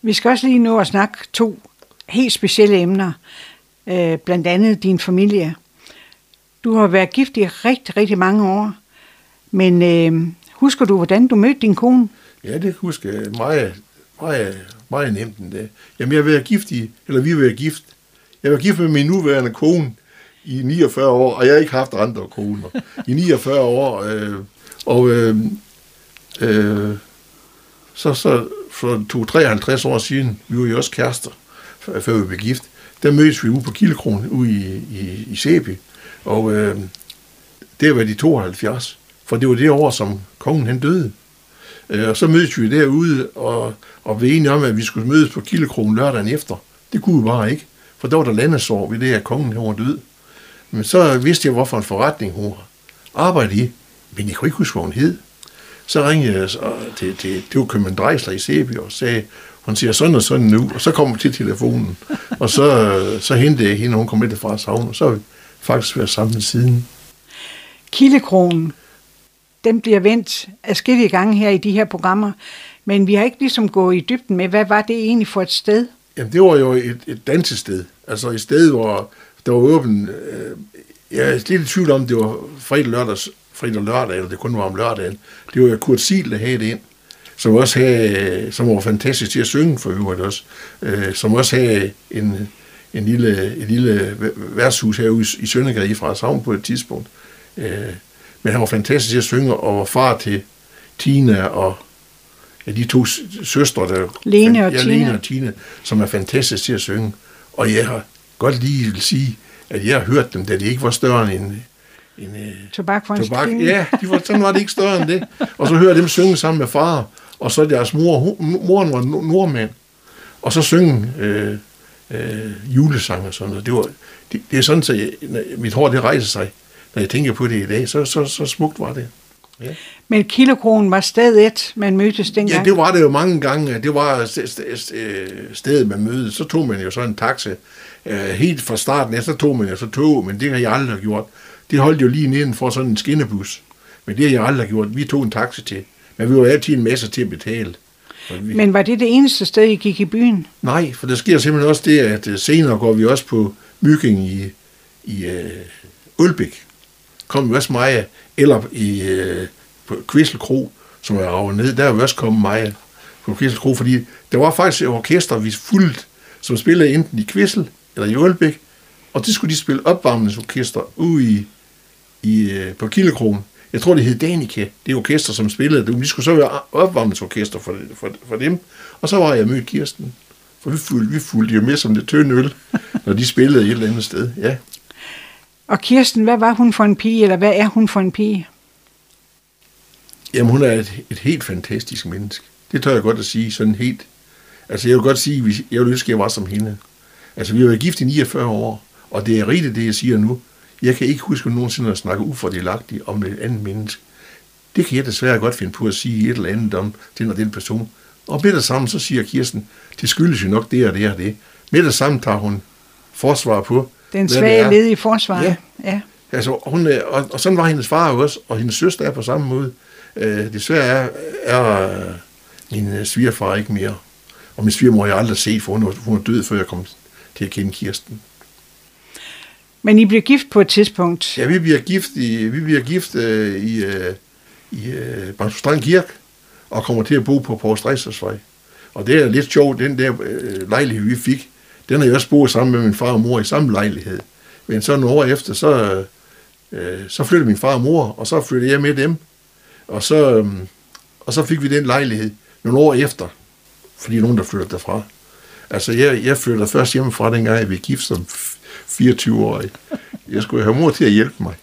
Vi skal også lige nå at snakke to helt specielle emner. Øh, blandt andet din familie. Du har været gift i rigtig, rigtig mange år. Men øh, husker du, hvordan du mødte din kone? Ja, det husker jeg meget, meget, meget nemt end det. Jamen, jeg vil være gift i, eller vi vil være gift. Jeg var gift med min nuværende kone i 49 år, og jeg har ikke haft andre koner. I 49 år, øh, og øh, øh, så, så for to 53 år siden, vi var jo også kærester, før vi blev gift, der mødtes vi ude på Kildekron, ude i, i, i Sæby, og øh, det var de 72, for det var det år, som kongen han døde. Øh, og så mødtes vi derude, og, og vi enige om, at vi skulle mødes på Kildekrogen lørdagen efter. Det kunne vi bare ikke, for der var der landesår ved det, at kongen var død. Men så vidste jeg, hvorfor en forretning hun arbejdede i, men jeg kunne ikke huske, hvad hun hed. Så ringede jeg så til, til, det var Købmann Drejsler i Sæby og sagde, hun siger sådan og sådan nu, og så kommer til telefonen, og så, så hentede jeg hende, og hun kom med fra savn, og så har vi faktisk været sammen siden. Kildekronen, den bliver vendt adskillige gange her i de her programmer, men vi har ikke ligesom gået i dybden med, hvad var det egentlig for et sted? Jamen, det var jo et, et dansested. Altså et sted, hvor der var åben... Øh, jeg er lidt i tvivl om, det var fredag, lørdag, fredag og lørdag, eller det kun var om lørdagen. Det var jo Kurt Siel, der havde det ind. Som også havde, som var fantastisk til at synge for øvrigt også. Øh, som også havde en, en lille, en lille værtshus herude i Søndergade fra Savn på et tidspunkt. Øh, men han var fantastisk til at synge, og var far til Tina og ja, de to søstre, der, Lene og, ja, Tina. Lene og Tina, som er fantastisk til at synge. Og jeg har godt lige vil sige, at jeg har hørt dem, da de ikke var større end en tobak for en tobak. string. Ja, de var, sådan var det ikke større end det. Og så hører jeg dem synge sammen med far, og så deres mor, moren var nordmand, og så synge øh, øh, julesang og sådan noget. Det, var, det, det er sådan, at mit hår det rejser sig, når jeg tænker på det i dag. Så, så, så smukt var det. Ja. Men Kilokronen var sted et, man mødtes dengang. Ja, det var det jo mange gange. Det var stedet, man mødtes. Så tog man jo så en taxa. Helt fra starten af, så tog man jo så tog, men det har jeg aldrig gjort. Det holdt jo lige neden for sådan en skinnebus. Men det har jeg aldrig gjort. Vi tog en taxa til. Men vi var altid en masse til at betale. Vi... Men var det det eneste sted, I gik i byen? Nej, for der sker simpelthen også det, at senere går vi også på Myggen i, i uh, Ølbæk. Kom vi også meget, eller i øh, på Kvissel Kro, som er ravet ned, der er vi også kommet meget på Kvissel Kro, fordi der var faktisk et orkester, vi fuldt, som spillede enten i Kvissel eller i Ølbæk, og det skulle de spille opvarmningsorkester ude i, i, øh, på Kildekrogen. Jeg tror, det hed Danica, det orkester, som spillede det. De skulle så være opvarmningsorkester for, for, for dem. Og så var jeg mødt Kirsten. For vi fulgte, vi fulgte jo med som det tynde øl. når de spillede et eller andet sted, ja. Og Kirsten, hvad var hun for en pige, eller hvad er hun for en pige? Jamen, hun er et, et helt fantastisk menneske. Det tør jeg godt at sige, sådan helt. Altså, jeg vil godt sige, at jeg ville ønske, at jeg var som hende. Altså, vi har været gift i 49 år, og det er rigtigt, det jeg siger nu. Jeg kan ikke huske nogensinde at snakke ufordelagtigt om et andet menneske. Det kan jeg desværre godt finde på at sige et eller andet om den og den person. Og med det samme, så siger Kirsten, det skyldes jo nok det og det og det. Med det samme tager hun forsvar på. Den svage led i forsvaret. Ja. ja. Altså, hun, og, og sådan var hendes far også, og hendes søster er på samme måde. Øh, desværre er, er min svigerfar ikke mere. Og min svigermor har jeg aldrig set, for hun, hun er død, før jeg kom til at kende Kirsten. Men I bliver gift på et tidspunkt? Ja, vi bliver gift i, vi bliver gift øh, i, øh, i øh, Strand Kirke, og kommer til at bo på Poul Og det er lidt sjovt, den der øh, lejlighed, vi fik, den har jeg også boet sammen med min far og mor i samme lejlighed. Men så nogle år efter, så, øh, så flyttede min far og mor, og så flyttede jeg med dem. Og så, øh, og så fik vi den lejlighed nogle år efter, fordi nogen, der flyttede derfra. Altså, jeg, jeg flyttede først hjemmefra, dengang jeg blev gift som 24-årig. Jeg skulle have mor til at hjælpe mig.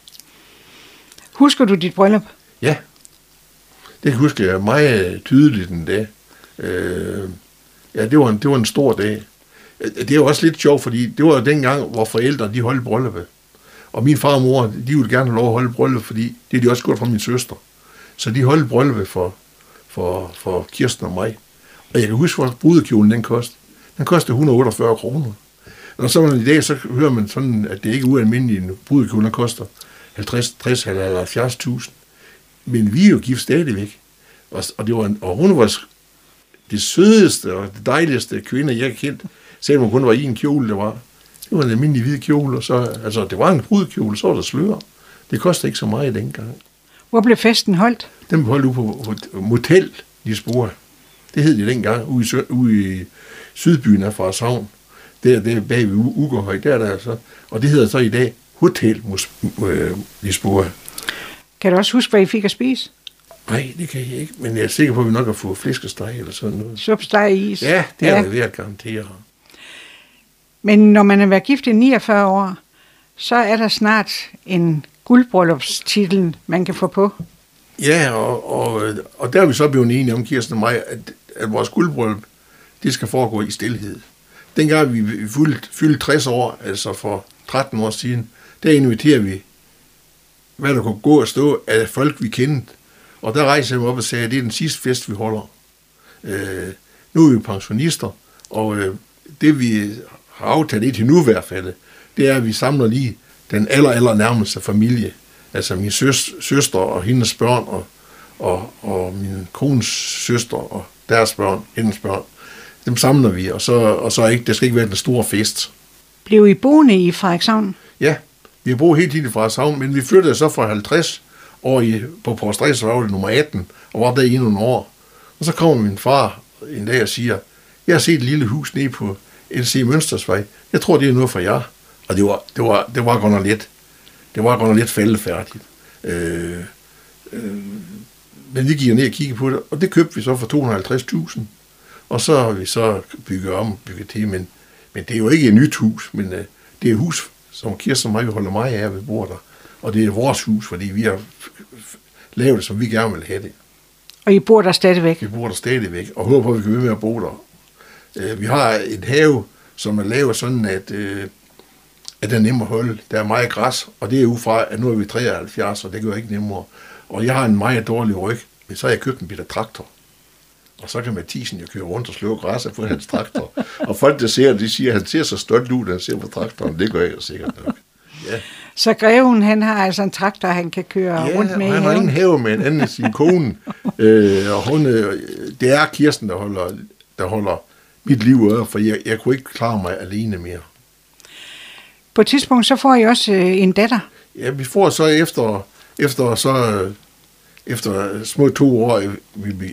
Husker du dit bryllup? Ja. Det husker jeg meget tydeligt den dag. Øh, ja, det var, en, det var en stor dag. Øh, det er jo også lidt sjovt, fordi det var jo dengang, hvor forældre de holdt brylluppet. Og min far og mor, de ville gerne have lov at holde bryllup, fordi det er de også gjort fra min søster. Så de holdt brylluppet for, for, for Kirsten og mig. Og jeg kan huske, hvor brudekjolen den kostede. Den kostede 148 kroner. Og så man i dag, så hører man sådan, at det ikke er ualmindeligt, en brudekjole, der koster 50, 60 eller 70.000. Men vi er jo gift stadigvæk. Og, og, det var en, og hun var det sødeste og det dejligste kvinde, jeg kendt, selvom hun kun var i en kjole, der var. Det var en almindelig hvid kjole, og så, altså, det var en brudkjole, så var der slør. Det kostede ikke så meget dengang. Hvor blev festen holdt? Den blev holdt ude på, Motel Lisboa. Det hed det dengang, ude i, ude i Sydbyen af Farshavn. Der, der bag ved Ugerhøj, der er der altså. Og det hedder så i dag Hotel øh, Lisboa. Kan du også huske, hvad I fik at spise? Nej, det kan jeg ikke, men jeg er sikker på, at vi nok har fået flæskesteg eller sådan noget. Supsteg is? Ja, det er ja. jeg ved at garantere. Men når man har været gift i 49 år, så er der snart en guldbryllupstitel, man kan få på. Ja, og, og, og der er vi så blevet enige om, Kirsten og mig, at, at vores guldbryllup, det skal foregå i stillhed. Dengang vi fyldte, fyldte 60 år, altså for 13 år siden, der inviterer vi, hvad der kunne gå og stå af folk, vi kendte. Og der rejser jeg mig op og sagde, at det er den sidste fest, vi holder. Øh, nu er vi pensionister, og øh, det vi har aftalt indtil nu i hvert fald, det er, at vi samler lige den aller, aller nærmeste familie. Altså min søs, søster og hendes børn, og, og, og min kones søster og deres børn, hendes børn. Dem samler vi, og så, og så ikke, det skal ikke være den store fest. Blev I boende i Frederikshavn? Ja, vi har boet helt tiden i Frederikshavn, men vi flyttede så fra 50 år i, på var det nummer 18, og var der i nogle år. Og så kommer min far en dag og siger, jeg har set et lille hus nede på LC Mønstersvej. Jeg tror, det er noget for jer. Og det var, det var, det var godt nok lidt, det var godt nok lidt fældefærdigt. Øh, øh, men vi gik ned og kiggede på det, og det købte vi så for 250.000. Og så har vi så bygget om, bygget til, men, men det er jo ikke et nyt hus, men øh, det er et hus, som Kirsten og mig vi holder meget af, vi bor der. Og det er vores hus, fordi vi har lavet det, som vi gerne vil have det. Og I bor der stadigvæk? Vi bor der stadigvæk, og håber på, at vi kan være med at bo der. Øh, vi har en have, som er lavet sådan, at, øh, at den er nem at holde. Der er meget græs, og det er ud fra, at nu er vi 73, og det gør ikke nemmere. Og jeg har en meget dårlig ryg, men så har jeg købt en bitte traktor. Og så kan Mathisen jo køre rundt og slå græs på hans traktor. <laughs> og folk, der ser de siger, at han ser så stolt ud, når han ser på traktoren. Det gør jeg sikkert nok. Ja. Så greven, han har altså en traktor, han kan køre ja, rundt med han har ingen have med en anden sin kone. <laughs> øh, og hun, øh, det er Kirsten, der holder, der holder mit liv øre, for jeg, jeg kunne ikke klare mig alene mere. På et tidspunkt, så får I også øh, en datter. Ja, vi får så efter, efter så efter små to år,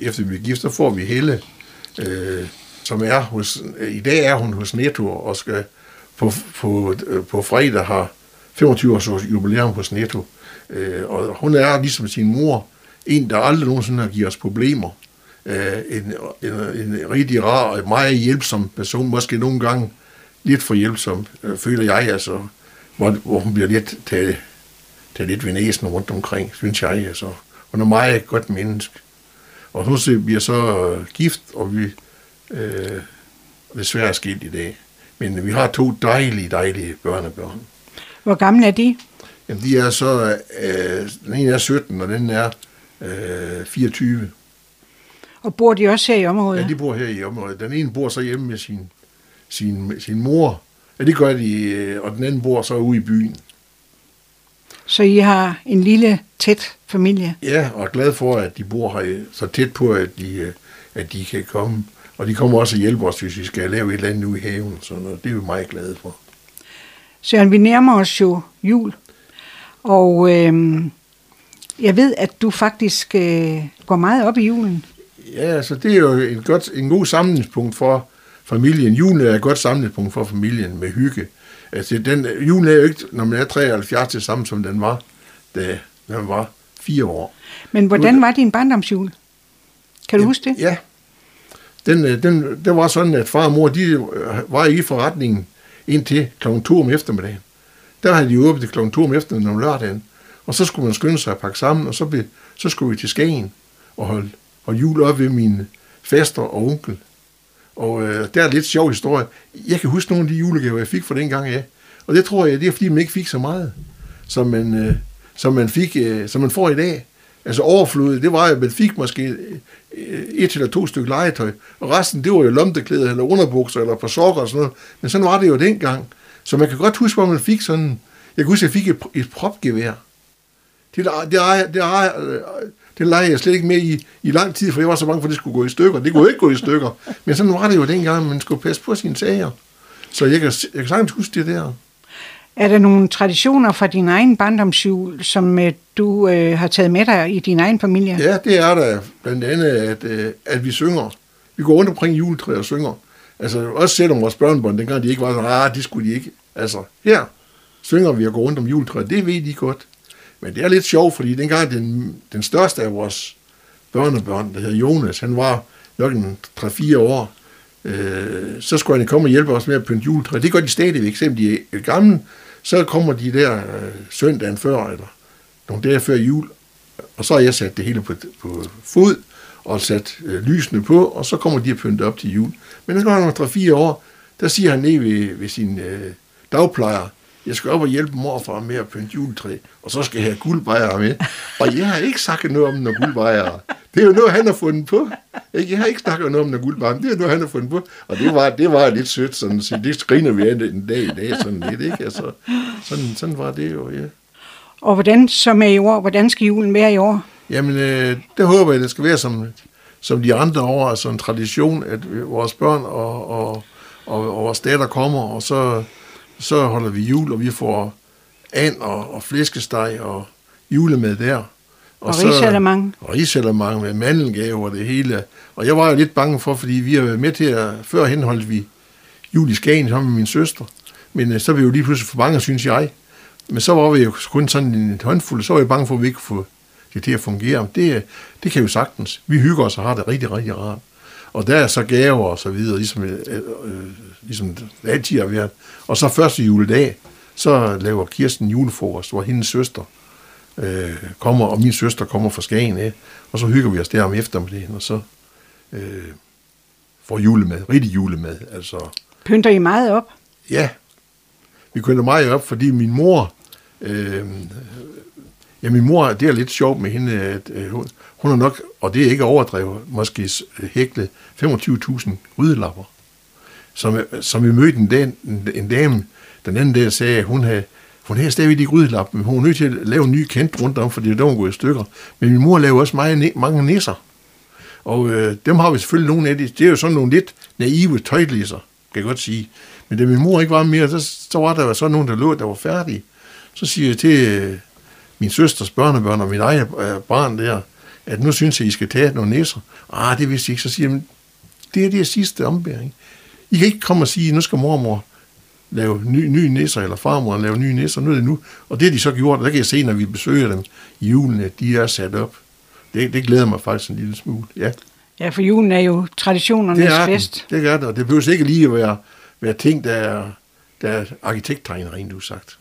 efter vi bliver gift, så får vi Helle, øh, som er hos, i dag er hun hos Netto, og skal på, på, på fredag har 25 års jubilæum hos Netto. Øh, og hun er ligesom sin mor, en, der aldrig nogensinde har givet os problemer. Øh, en, en, en rigtig rar og meget hjælpsom person, måske nogle gange lidt for hjælpsom, øh, føler jeg, altså, hvor, hvor hun bliver lidt taget, taget lidt ved næsen rundt omkring, synes jeg. Altså. Hun er meget godt menneske. Og hun ser, vi er så øh, gift, og vi øh, desværre skilt i dag. Men vi har to dejlige, dejlige børnebørn. Hvor gamle er de? Jamen, de er så, øh, den ene er 17, og den er øh, 24. Og bor de også her i området? Ja, de bor her i området. Den ene bor så hjemme med sin, sin, sin mor. Ja, det gør de, øh, og den anden bor så ude i byen. Så I har en lille, tæt familie? Ja, og er glad for, at de bor her så tæt på, at de, øh, at de kan komme. Og de kommer også og hjælper os, hvis vi skal lave et eller andet ude i haven. Så det er vi meget glade for. Søren, vi nærmer os jo jul. Og øh, jeg ved, at du faktisk øh, går meget op i julen. Ja, altså det er jo en, godt, en god samlingspunkt for familien. Julen er et godt samlingspunkt for familien med hygge. Altså den, julen er jo ikke, når man er 73, det samme som den var, da man var fire år. Men hvordan var din barndomsjul? Kan du ja, huske det? Ja. Den, øh, den, den var sådan, at far og mor, de øh, var i forretningen indtil kl. 2 om eftermiddagen. Der havde de åbent kl. 2 om eftermiddagen om lørdagen. Og så skulle man skynde sig at pakke sammen, og så, blev, så skulle vi til Skagen og holde, og jul op ved min faster og onkel. Og øh, der er lidt sjov historie. Jeg kan huske nogle af de julegaver, jeg fik fra den gang af. Og det tror jeg, det er fordi, man ikke fik så meget, som man, øh, som man, fik, øh, som man får i dag. Altså overflod, det var at man fik måske øh, et eller to stykker legetøj, og resten, det var jo lomteklæder, eller underbukser, eller par sokker og sådan noget. Men sådan var det jo dengang. Så man kan godt huske, hvor man fik sådan, jeg kan huske, at jeg fik et, et propgevær. Det, det, det, det, det leger jeg slet ikke med i, i lang tid, for jeg var så bange for, at det skulle gå i stykker. Det kunne ikke gå i stykker. Men sådan var det jo dengang, man skulle passe på sine sager. Så jeg kan, jeg kan sagtens huske det der. Er der nogle traditioner fra din egen barndomsjul, som øh, du øh, har taget med dig i din egen familie? Ja, det er der. Blandt andet, at, øh, at vi synger. Vi går rundt omkring juletræet og synger. Altså, også selvom vores børnebørn, dengang de ikke var så ah, de skulle de ikke. Altså, her synger vi og går rundt om juletræet. Det ved de godt. Men det er lidt sjovt, fordi dengang den, den største af vores børnebørn, der hedder Jonas, han var nok en 3-4 år, øh, så skulle han komme og hjælpe os med at pynte juletræ. Det gør de stadigvæk, selvom de er gamle, så kommer de der øh, søndagen før, eller nogle dage før jul, og så har jeg sat det hele på, på fod, og sat øh, lysene på, og så kommer de at pynte op til jul. Men når han er 3-4 år, der siger han ned ved, ved sin øh, dagplejer, jeg skal op og hjælpe morfar med at pynte juletræ, og så skal jeg have guldbejere med. Og jeg har ikke sagt noget om nogle guldbejere. Det er jo noget, han har fundet på. Jeg har ikke snakket noget om nogle guldbejere, det er noget, han har fundet på. Og det var, det var lidt sødt, sådan, så det skriner vi af en dag i dag, sådan lidt, ikke? Altså, sådan, sådan var det jo, ja. Og hvordan så med i år? Hvordan skal julen være i år? Jamen, øh, det håber jeg, det skal være som, som de andre år, altså en tradition, at vores børn og, og, og, og vores datter kommer, og så så holder vi jul, og vi får and og, og flæskesteg og julemad der. Og, og risalemang. Og risalemang med mandelgave og det hele. Og jeg var jo lidt bange for, fordi vi har været med til at... Før henholdt vi jul i Skagen sammen med min søster. Men øh, så blev vi jo lige pludselig for bange, synes jeg. Men så var vi jo kun sådan en håndfuld, så var jeg bange for, at vi ikke kunne få det til at fungere. Det, det kan vi sagtens. Vi hygger os og har det rigtig, rigtig rart. Og der er så gaver og så videre, ligesom, øh, øh, ligesom det altid har været. Og så første juledag, så laver Kirsten julefrokost, hvor hendes søster øh, kommer, og min søster kommer fra Skagen af, og så hygger vi os der om eftermiddagen, og så øh, får julemad, rigtig julemad. Altså, Pynter I meget op? Ja, vi pynter meget op, fordi min mor, øh, ja, min mor, det er lidt sjovt med hende, at øh, hun, hun har nok, og det er ikke overdrevet, måske hækle 25.000 ryddelapper som, som vi mødte en, dame, en, en dame, den anden dag sagde, at hun havde, hun havde stadigvæk de grydelap, men hun var nødt til at lave en ny kant rundt om, fordi det var gået i stykker. Men min mor lavede også meget, mange nisser. Og øh, dem har vi selvfølgelig nogle af de. Det er jo sådan nogle lidt naive tøjlisser, kan jeg godt sige. Men da min mor ikke var mere, så, så var der så nogen, der lå, der var færdige. Så siger jeg til øh, min søsters børnebørn og min eget øh, barn der, at nu synes jeg, I skal tage nogle nisser. Ah, det vidste jeg ikke. Så siger jeg, det er det sidste ombæring. I kan ikke komme og sige, nu skal mormor lave ny, ny nisser, eller farmor lave nye nisser, nu er det nu. Og det har de så gjort, og der kan jeg se, når vi besøger dem i julen, at de er sat op. Det, det glæder mig faktisk en lille smule, ja. Ja, for julen er jo traditionernes det er fest. Det er det, og det behøver ikke lige at være være ting, der er, der er arkitekttegnet, rent udsagt.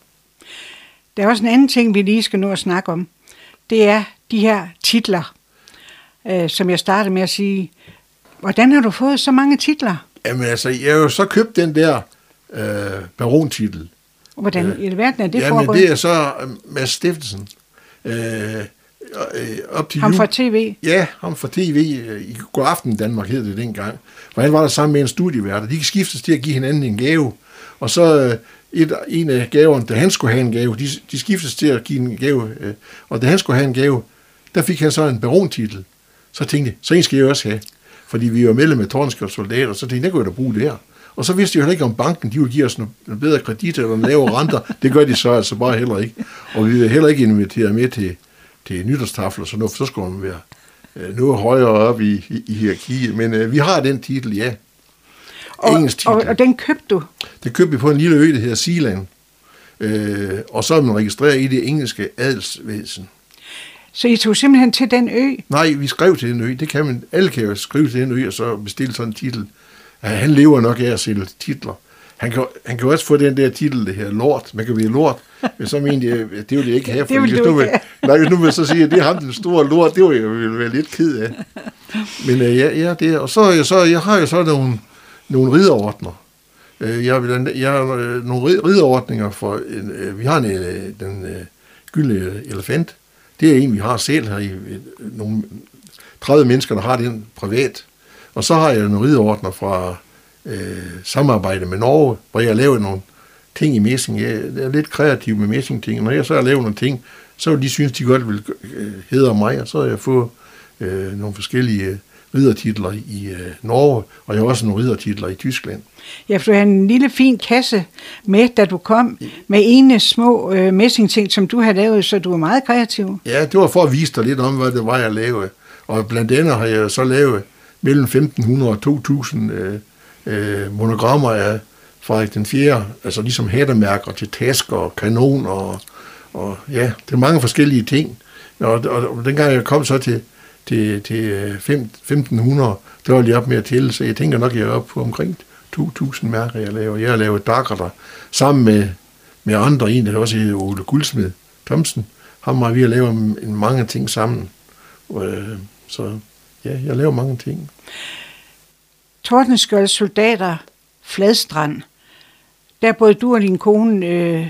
Der er også en anden ting, vi lige skal nå at snakke om. Det er de her titler, øh, som jeg startede med at sige. Hvordan har du fået så mange titler? Jamen altså, jeg har jo så købt den der øh, barontitel. Og hvordan øh, i verden er det Jamen, foregået? det er så øh, Mads Steffensen. Øh, øh, op til Ham jul- fra tv? Ja, ham fra TV. øh, I God Aften Danmark hed det dengang. Hvor han var der sammen med en studievært, og de kan skiftes til at give hinanden en gave. Og så øh, et, en af gaverne, da han skulle have en gave, de, de skiftes til at give en gave. Øh, og da han skulle have en gave, der fik han så en barontitel. Så tænkte jeg, så en skal jeg også have. Fordi vi var medlem af Tordenskjold Soldater, så tænkte jeg, kunne jeg da bruge det her. Og så vidste jeg heller ikke, om banken de ville give os noget bedre kredit eller nogle lavere renter. <laughs> Det gør de så altså bare heller ikke. Og vi er heller ikke inviteret med til, til nytårstafler, så for så skulle man være øh, noget højere op i, i, i hierarkiet. Men øh, vi har den titel, ja. Og, Engelsk titel. og, og den købte du? Det købte vi på en lille ø, der hedder Sealand. Øh, og så er man registreret i det engelske adelsvæsen. Så I tog simpelthen til den ø? Nej, vi skrev til den ø. Det kan man. Alle kan jo skrive til den ø, og så bestille sådan en titel. Han lever nok af at sælge titler. Han kan, han kan også få den der titel, det her lort. Man kan blive lort. Men så mener jeg, at det vil jeg ikke have. <laughs> Det fordi vil hvis du nu vil, nej, hvis nu vil jeg så sige, at det er ham den store lort, det vil jeg vil være lidt ked af. Men øh, ja, ja, det er, og så, jeg så jeg har jo så nogle, nogle ridderordner. Øh, Jeg, blandt- jeg har øh, nogle rid- ridderordninger for, en, vi har en, den gyldne elefant. Det er en, vi har selv her i nogle 30 mennesker, der har den privat. Og så har jeg en rideordner fra øh, samarbejde med Norge, hvor jeg har lavet nogle ting i messing. Jeg er lidt kreativ med messing-ting. Når jeg så har lavet nogle ting, så vil de synes, de godt vil øh, hedre mig, og så har jeg fået øh, nogle forskellige øh, riddertitler i øh, Norge, og jeg har også nogle riddertitler i Tyskland. Ja, for du havde en lille fin kasse med, da du kom, med ene små øh, messingting, som du havde lavet, så du var meget kreativ. Ja, det var for at vise dig lidt om, hvad det var, jeg lavede. Og blandt andet har jeg så lavet mellem 1500 og 2000 øh, øh, monogrammer af Frederik den 4., altså ligesom hættemærker til tasker og kanoner og, og ja, det er mange forskellige ting. Og, og, og dengang jeg kom så til, til, til øh, 1500, der var lige op med at tælle, så jeg tænker nok, jeg er oppe på omkring 2000 mærker, jeg laver. Jeg har lavet dakker sammen med, med andre, en der også hedder Ole Guldsmed Thomsen. Ham og vi har lavet en, mange ting sammen. Øh, så ja, jeg laver mange ting. Tordenskjolds soldater, Fladstrand, der er både du og din kone øh,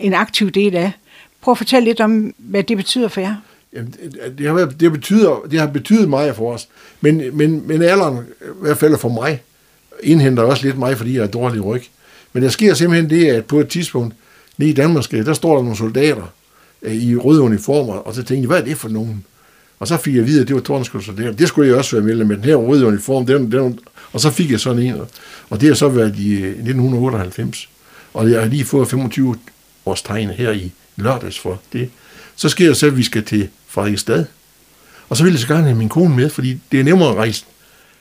en aktiv del af. Prøv at fortælle lidt om, hvad det betyder for jer. Jamen, det, det, har været, det, betyder, det har betydet meget for os. Men, men, men alderen, i hvert fald for mig, indhenter også lidt mig, fordi jeg er dårlig ryg. Men der sker simpelthen det, at på et tidspunkt, lige i Danmark, der står der nogle soldater øh, i røde uniformer, og så tænkte jeg, hvad er det for nogen? Og så fik jeg at vide, at det var Tordenskjold Det skulle jeg også være med med den her røde uniform. Den, den, og så fik jeg sådan en, og det har så været i øh, 1998. Og jeg har lige fået 25 års tegn her i lørdags for det. Så sker det så, at vi skal til Frederiksstad. Og så vil jeg så gerne have min kone med, fordi det er nemmere at rejse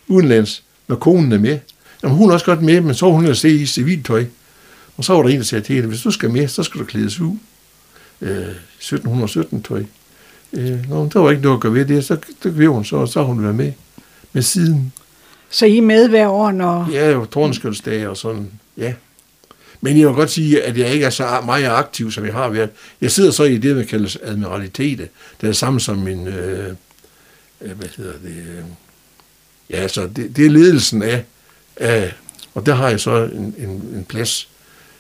udenlands, når konen er med. Jamen, hun er også godt med, men så var hun jo se i civiltøj. Og så var der en, der sagde til hende, hvis du skal med, så skal du klædes ud. Øh, 1717 tøj. Øh, nå, der var ikke noget at gøre ved det, så det gjorde hun så, og så har hun været med med siden. Så I er med hver år, når... Ja, jo, tårnskjoldsdage og sådan, ja. Men jeg vil godt sige, at jeg ikke er så meget aktiv, som jeg har været. Jeg sidder så i det, der kaldes admiralitetet. Det er det samme som min, øh, øh hvad hedder det, øh, ja, så det, det er ledelsen af, af, og der har jeg så en, en, en plads,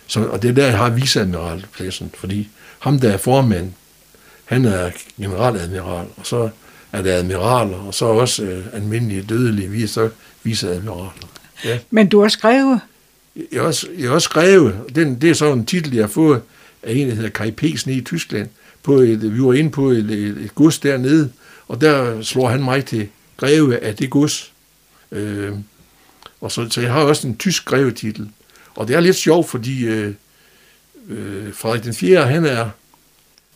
så, og det er der, jeg har viceadmiralpladsen, fordi ham, der er formand, han er generaladmiral, og så er der admiraler, og så også øh, almindelige dødelige, vi er så viceadmiraler. Ja. Men du har skrevet, jeg har også, jeg har også skrevet, den, det er så en titel, jeg har fået af en, der hedder Kai Pesen i Tyskland. På et, vi var inde på et, et, et gods dernede, og der slår han mig til greve af det gods. Øh, og så, så jeg har også en tysk grevetitel. Og det er lidt sjovt, fordi øh, øh, Frederik den 4. han er,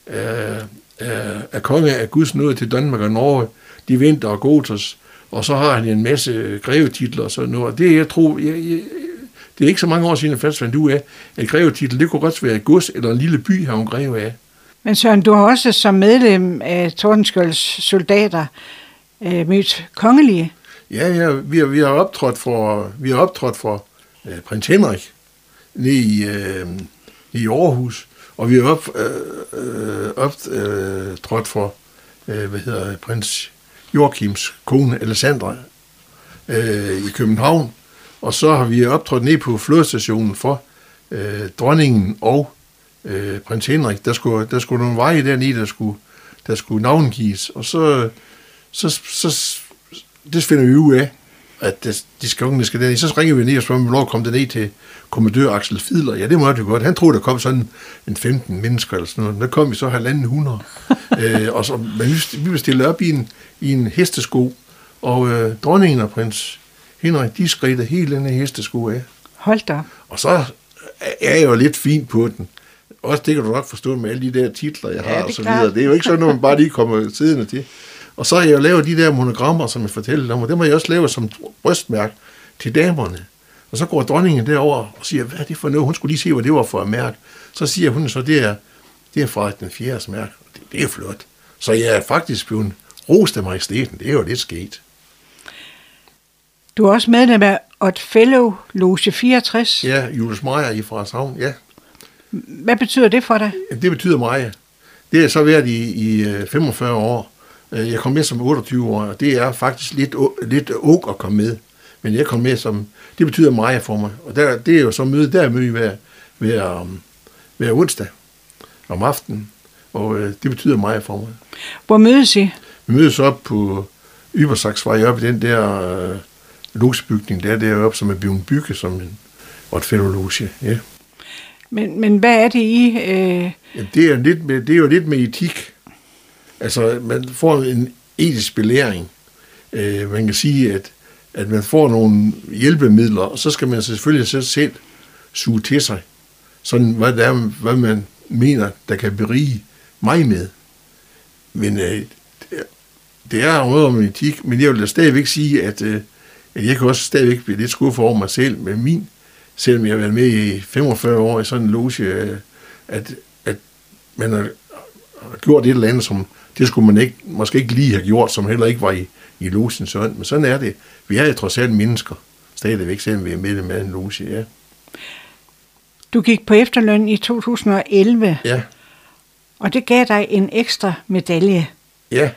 er, er, er konge af Guds nåde til Danmark og Norge. De vinter og gotos. Og så har han en masse grevetitler og sådan noget. Og det, jeg tror, jeg, jeg, det er ikke så mange år siden, jeg først fandt ud af, at grevetitel, det kunne godt være et gods eller en lille by, har hun greve af. men Søren, du har også som medlem af Tordenskjolds soldater øh, mødt kongelige. Ja, ja, vi har, vi har optrådt for, vi har optrådt for øh, prins Henrik nede i, øh, i Aarhus, og vi er op, øh, øh, optrådt for, øh, hvad hedder prins Joachims kone, Alessandra, øh, i København, og så har vi optrådt ned på flådestationen for øh, dronningen og øh, prins Henrik. Der skulle, der skulle nogle veje dernede, der skulle, der skulle navngives, og så, så, så det finder vi ud af, at det, de skal unge skal derned. Så ringer vi ned og spørger, hvornår kom det ned til kommandør Axel Fidler. Ja, det måtte vi godt. Han troede, der kom sådan en 15 mennesker eller sådan noget. Der kom vi så halvanden hundrede. <laughs> øh, og så, men vi, vi blev op i en, i en hestesko, og øh, dronningen og prins Henrik, de skridte hele den hestesko af. Hold da. Og så er jeg jo lidt fint på den. Også det kan du nok forstå med alle de der titler, jeg har ja, og så videre. Det er jo ikke sådan, at man bare lige kommer siddende til. Og så har jeg jo lavet de der monogrammer, som jeg fortæller om, og dem har jeg også lavet som brystmærke til damerne. Og så går dronningen derover og siger, hvad er det for noget? Hun skulle lige se, hvad det var for et mærke. Så siger hun så, det er, det er fra den fjerde mærke. Det, det er flot. Så jeg er faktisk blevet rost af majestæten. Det er jo lidt sket. Du er også medlem af Odd Fellow Loge 64. Ja, Jules Meyer i Frederikshavn, ja. Hvad betyder det for dig? Det betyder meget. Det er så været i, i 45 øh, år. Øh, jeg kom med som 28 år, og det er faktisk lidt, lidt ung at komme med. Men jeg kom med som, det betyder meget for mig. Og der, det er jo så møde, der er møde hver, hver, um, hver onsdag om aftenen. Og øh, det betyder meget for mig. Hvor mødes I? Vi mødes op på Ybersaksvej, op i den der øh, logebygning, der deroppe, som er blevet bygget som en Otfellow ja. Men, men hvad er det i? Øh... Ja, det, er lidt med, det er jo lidt med etik. Altså, man får en etisk belæring. Øh, man kan sige, at, at man får nogle hjælpemidler, og så skal man selvfølgelig selv, selv suge til sig. Sådan, hvad, der er, hvad man mener, der kan berige mig med. Men øh, det er noget om etik, men jeg vil da stadigvæk sige, at, øh, at jeg kan også stadigvæk blive lidt skuffet over mig selv med min, selvom jeg har været med i 45 år i sådan en loge, øh, at, at man har gjort et eller andet, som det skulle man ikke, måske ikke lige have gjort, som heller ikke var i, i logens ånd. Men sådan er det. Vi er jo trods alt mennesker, stadigvæk, selvom vi er med med en loge, ja. Du gik på efterløn i 2011. Ja. Og det gav dig en ekstra medalje. Ja.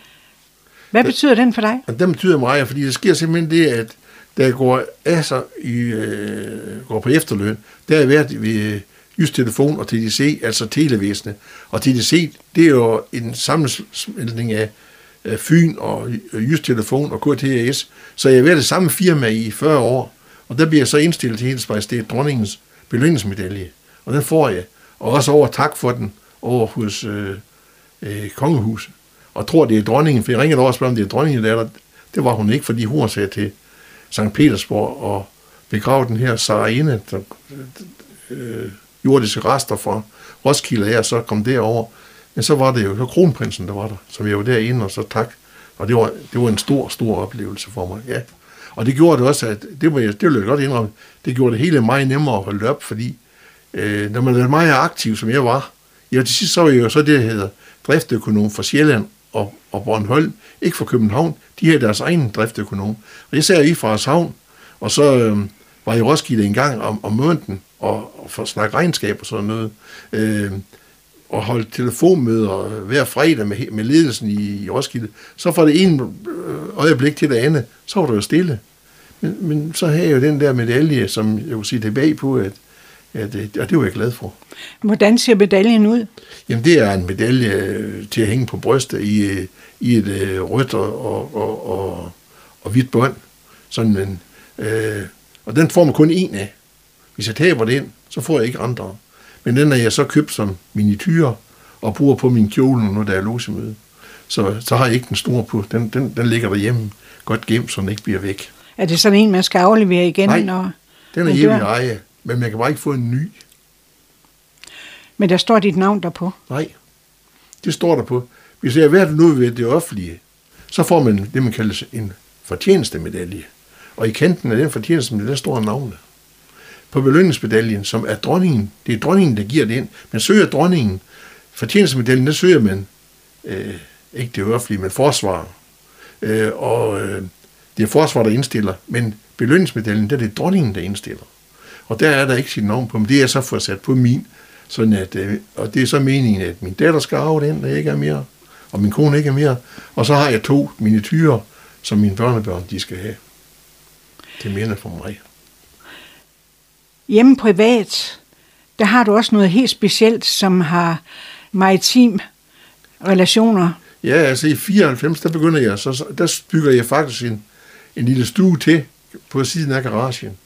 Hvad betyder den for dig? Den betyder meget, fordi det sker simpelthen det, at der går altså i, øh, går på efterløn, der har været ved Just Telefon og TDC, altså televæsenet. Og TDC, det er jo en sammensmeltning af, af Fyn og Just Telefon og KTS. Så jeg har været det samme firma i 40 år, og der bliver jeg så indstillet til hendes majestæt dronningens belønningsmedalje. Og den får jeg. Og også over tak for den over hos øh, øh, kongehuset. Og tror, det er dronningen, for jeg ringede over og spørger, om det er dronningen, der er der. Det var hun ikke, fordi hun sagde til St. Petersborg og begravet den her Sarine, der, øh, jordiske rester fra Roskilde her, så kom derover. Men så var det jo så kronprinsen, der var der, som jeg var derinde, og så tak. Og det var, det var en stor, stor oplevelse for mig, ja. Og det gjorde det også, at det, var, det ville jeg godt indrømme, det gjorde det hele meget nemmere at holde op, fordi øh, når man er meget aktiv, som jeg var, ja, til sidst så var jeg jo så det, der hedder driftøkonom for Sjælland og, og Bornholm, ikke for København, de havde deres egen driftøkonom. Og jeg sagde i fra havn, og så øh, var jeg i Roskilde en gang om, om måneden, og, og for at snakke regnskab og sådan noget, øh, og holde telefonmøder hver fredag med, med ledelsen i, i Roskilde, så fra det ene øh, øjeblik til det andet, så var det jo stille. Men, men så havde jeg jo den der medalje, som jeg kunne sige tilbage på, at, at, at, at det var jeg glad for. Hvordan ser medaljen ud? Jamen, det er en medalje øh, til at hænge på brystet i, øh, i et øh, rødt og, og, og, og, og hvidt bånd. Sådan en, øh, og den får man kun en af. Hvis jeg taber den, så får jeg ikke andre. Men den er jeg så købt som miniatyr og bruger på min kjole, når der er losemøde. Så, så har jeg ikke den store på. Den, den, den ligger derhjemme godt gemt, så den ikke bliver væk. Er det sådan en, man skal aflevere igen? Nej, når den er hjemme i eje, men man kan bare ikke få en ny. Men der står dit navn derpå? Nej, det står der på. Hvis jeg har været nu ved det offentlige, så får man det, man kalder en fortjenestemedalje. Og i kanten af den fortjenestemedalje, der står navnet på belønningsmedaljen, som er dronningen. Det er dronningen, der giver det ind. Man søger dronningen. Fortjenelsesmedaljen, der søger man øh, ikke det offentlige, men forsvar. Øh, og øh, det er forsvar, der indstiller. Men belønningsmedaljen, der er det dronningen, der indstiller. Og der er der ikke sit navn på, men det er så fået sat på min. Sådan at, øh, og det er så meningen, at min datter skal arve den, der ikke er mere, og min kone ikke er mere. Og så har jeg to miniatyrer, som mine børnebørn de skal have. Det minder for mig. Hjemme privat, der har du også noget helt specielt, som har maritim relationer. Ja, altså i 94, der begynder jeg, så, der bygger jeg faktisk en, en lille stue til på siden af garagen,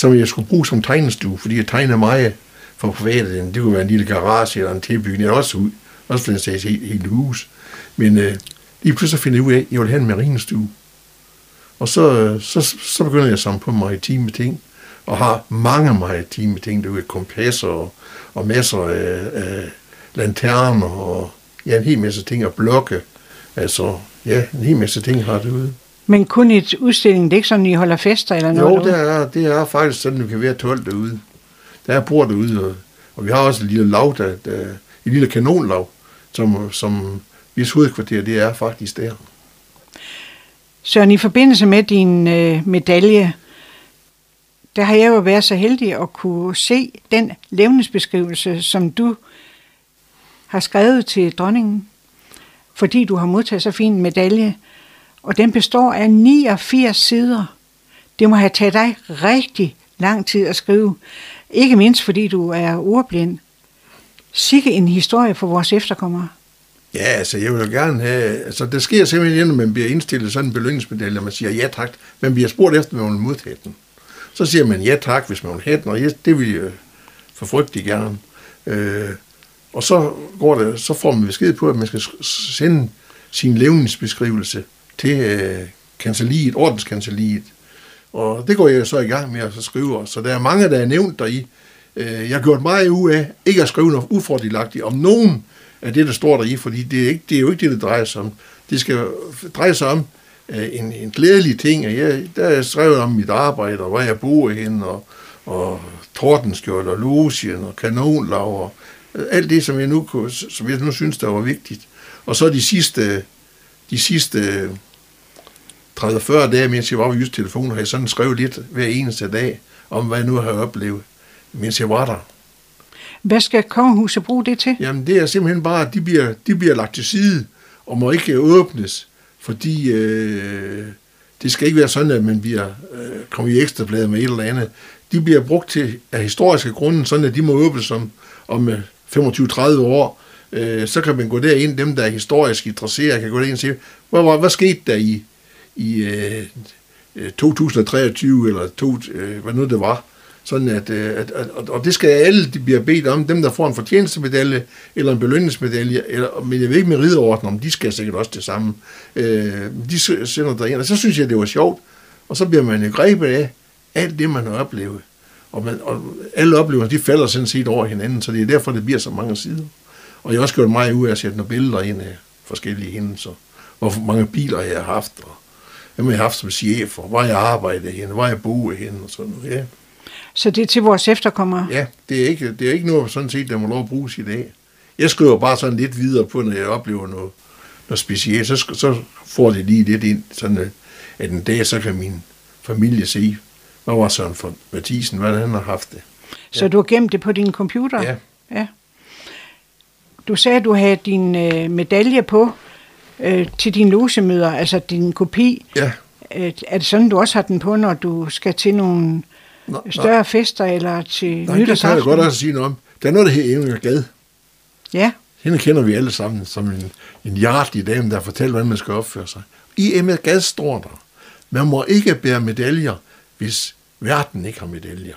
som jeg skulle bruge som tegnestue, fordi jeg tegner meget for private. Det kunne være en lille garage eller en tilbygning, eller også ud, også for den sags helt, helt hus. Men øh, lige pludselig finder jeg ud af, at jeg vil have en marinestue. Og så, øh, så, så begynder jeg at samle på maritime ting, og har mange maritime ting, det er kompasser og, og masser af, af lanterner og ja, en hel masse ting, og blokke. Altså, ja, en hel masse ting har det ude. Men kun et udstilling, det er ikke sådan, I holder fester eller noget? Jo, det er, det er faktisk sådan, at vi kan være 12 derude. Der er bord derude, og, og vi har også et lille lav, der, der, et lille kanonlav, som, som hvis hovedkvarter, det er faktisk der. Søren, i forbindelse med din øh, medalje, der har jeg jo været så heldig at kunne se den levnedsbeskrivelse, som du har skrevet til dronningen, fordi du har modtaget så fin medalje. Og den består af 89 sider. Det må have taget dig rigtig lang tid at skrive. Ikke mindst fordi du er ordblind. Sikke en historie for vores efterkommere. Ja, altså jeg vil gerne have, altså det sker simpelthen, når man bliver indstillet sådan en belønningsmedalje, og man siger ja tak, men bliver spurgt efter, om man vil modtage den. Så siger man ja tak, hvis man vil have den, og ja, det vil jeg øh, for frygtelig gerne. Øh, og så, går det, så får man besked på, at man skal sende sin levningsbeskrivelse til øh, kanseliet, ordenskanseliet. Og det går jeg så i gang med at skrive. Så der er mange, der er nævnt deri. Øh, jeg har gjort meget ud af ikke at skrive noget ufordelagtigt om nogen af det, der står deri, fordi det er, ikke, det er jo ikke det, det drejer sig om. Det skal dreje sig om øh, en, en glædelig ting. Og jeg, der er skrevet om mit arbejde, og hvor jeg bor hen, og, og tordenskjold, og losien, og kanonlav, og øh, alt det, som jeg nu, kunne, som jeg nu synes, der var vigtigt. Og så de sidste, de sidste 30-40 dage, mens jeg var på Jysk Telefon, har jeg sådan skrevet lidt hver eneste dag, om hvad jeg nu har oplevet, mens jeg var der. Hvad skal kongehuset bruge det til? Jamen, det er simpelthen bare, at de bliver, de bliver lagt til side, og må ikke åbnes, fordi øh, det skal ikke være sådan, at man bliver øh, kommet i ekstrabladet med et eller andet. De bliver brugt til af historiske grunde, sådan at de må åbnes om, om 25-30 øh, år. Øh, så kan man gå derind, dem der er historisk interesseret, kan gå derind og sige, hvad, hvad, hvad skete der i, i øh, øh 2023, eller to, øh, hvad nu det var. Sådan at, øh, at, at, og det skal alle, de bliver bedt om, dem der får en fortjenestemedalje, eller en belønningsmedalje, eller, men jeg ved ikke med ridderorden, om de skal sikkert også det samme. Øh, de sender derind, og så synes jeg, det var sjovt, og så bliver man jo grebet af alt det, man har oplevet. Og, man, og alle oplevelser, de falder sådan set over hinanden, så det er derfor, det bliver så mange sider. Og jeg har også gjort mig ud af at sætte nogle billeder ind af forskellige hændelser. Hvor mange biler jeg har haft, og hvem jeg har haft som chef, og hvor jeg arbejder hen, hvor jeg bor hen, og sådan noget. Ja. Så det er til vores efterkommere? Ja, det er ikke, det er ikke noget sådan set, der må lov at bruges i dag. Jeg skriver bare sådan lidt videre på, når jeg oplever noget, noget specielt, så, så får det lige lidt ind, sådan at en dag, så kan min familie se, hvad var Søren for Mathisen, hvad han har haft det. Så du har gemt det på din computer? Ja. ja. Du sagde, at du havde din øh, medalje på øh, til dine logemøder, altså din kopi. Ja. Øh, er det sådan, du også har den på, når du skal til nogle nå, større nå. fester eller til Nej, det kan jeg godt også sige noget om. Der er noget, der hedder Inger Gade. Ja. Hende kender vi alle sammen som en, en hjertelig dame, der fortæller, hvordan man skal opføre sig. I Emma Gade står der, man må ikke bære medaljer, hvis verden ikke har medaljer.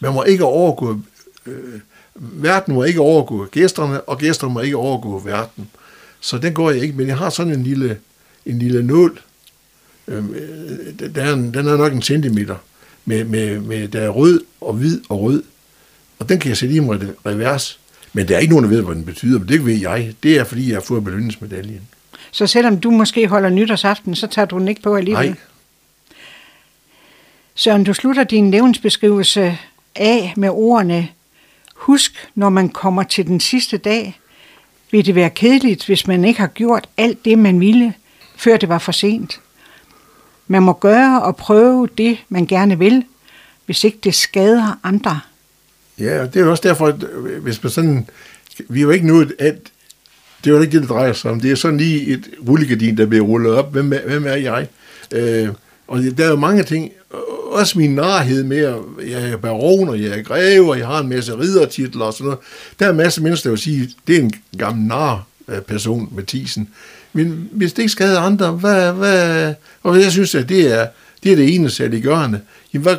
Man må ikke overgå, øh, verden må ikke overgå gæsterne, og gæsterne må ikke overgå verden. Så den går jeg ikke, men jeg har sådan en lille, en lille nål. Øh, den, er en, den er nok en centimeter, med, med, med, der er rød og hvid og rød. Og den kan jeg sætte i en revers. Men der er ikke nogen, der ved, hvad den betyder, men det ved jeg. Det er, fordi jeg har fået belønningsmedaljen. Så selvom du måske holder nytårsaften, så tager du den ikke på alligevel? Nej, Søren, du slutter din levensbeskrivelse af med ordene Husk, når man kommer til den sidste dag, vil det være kedeligt, hvis man ikke har gjort alt det, man ville, før det var for sent. Man må gøre og prøve det, man gerne vil, hvis ikke det skader andre. Ja, og det er jo også derfor, at øh, hvis man sådan... Vi er jo ikke nået, at det er jo ikke det, det drejer sig om. Det er sådan lige et rullegardin, der bliver rullet op. Hvem er, hvem er jeg? Øh, og der er jo mange ting, også min narhed med, at jeg er baron, og jeg er greve, og jeg har en masse riddertitler og sådan noget. Der er en masse mennesker, der vil sige, det er en gammel nar øh, person, Mathisen. Men hvis det ikke skader andre, hvad, hvad, og jeg synes, at det er det, er det ene særliggørende, jamen hvad,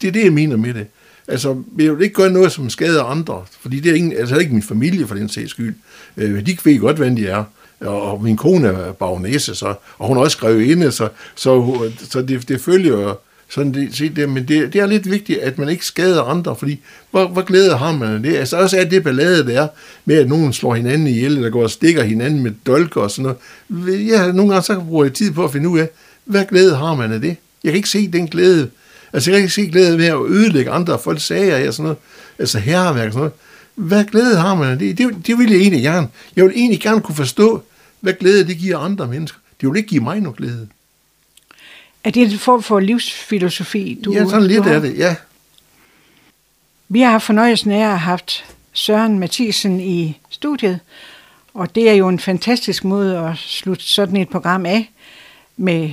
det er det, jeg mener med det. Altså, jeg vil ikke gøre noget, som skader andre, fordi det er ingen, altså ikke min familie for den sags skyld. Øh, de ved godt, hvem de er. Og min kone er baronesse, så, og hun har også skrevet inde, så, så, så det, det følger sådan det, se det, men det, det er lidt vigtigt, at man ikke skader andre, fordi hvor, hvor glæde har man det? Altså også er det ballade, der er med, at nogen slår hinanden ihjel, eller går og stikker hinanden med dolker og sådan noget. Ja, nogle gange så bruger jeg tid på at finde ud af, hvad glæde har man af det? Jeg kan ikke se den glæde. Altså jeg kan ikke se glæde ved at ødelægge andre folk sager og sådan noget. Altså herreværk og sådan noget. Hvad glæde har man af det? det? Det vil jeg egentlig gerne. Jeg vil egentlig gerne kunne forstå, hvad glæde det giver andre mennesker. Det vil ikke give mig noget glæde. Er det en form for livsfilosofi, du Ja, sådan lidt er det, ja. Vi har haft fornøjelsen af at have haft Søren Mathisen i studiet, og det er jo en fantastisk måde at slutte sådan et program af med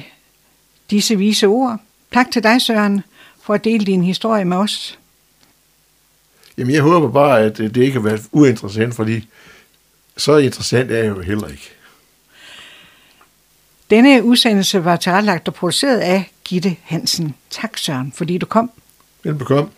disse vise ord. Tak til dig, Søren, for at dele din historie med os. Jamen, jeg håber bare, at det ikke har været uinteressant, fordi så interessant er jeg jo heller ikke. Denne udsendelse var tilrettelagt og produceret af Gitte Hansen. Tak Søren, fordi du kom. Velbekomme.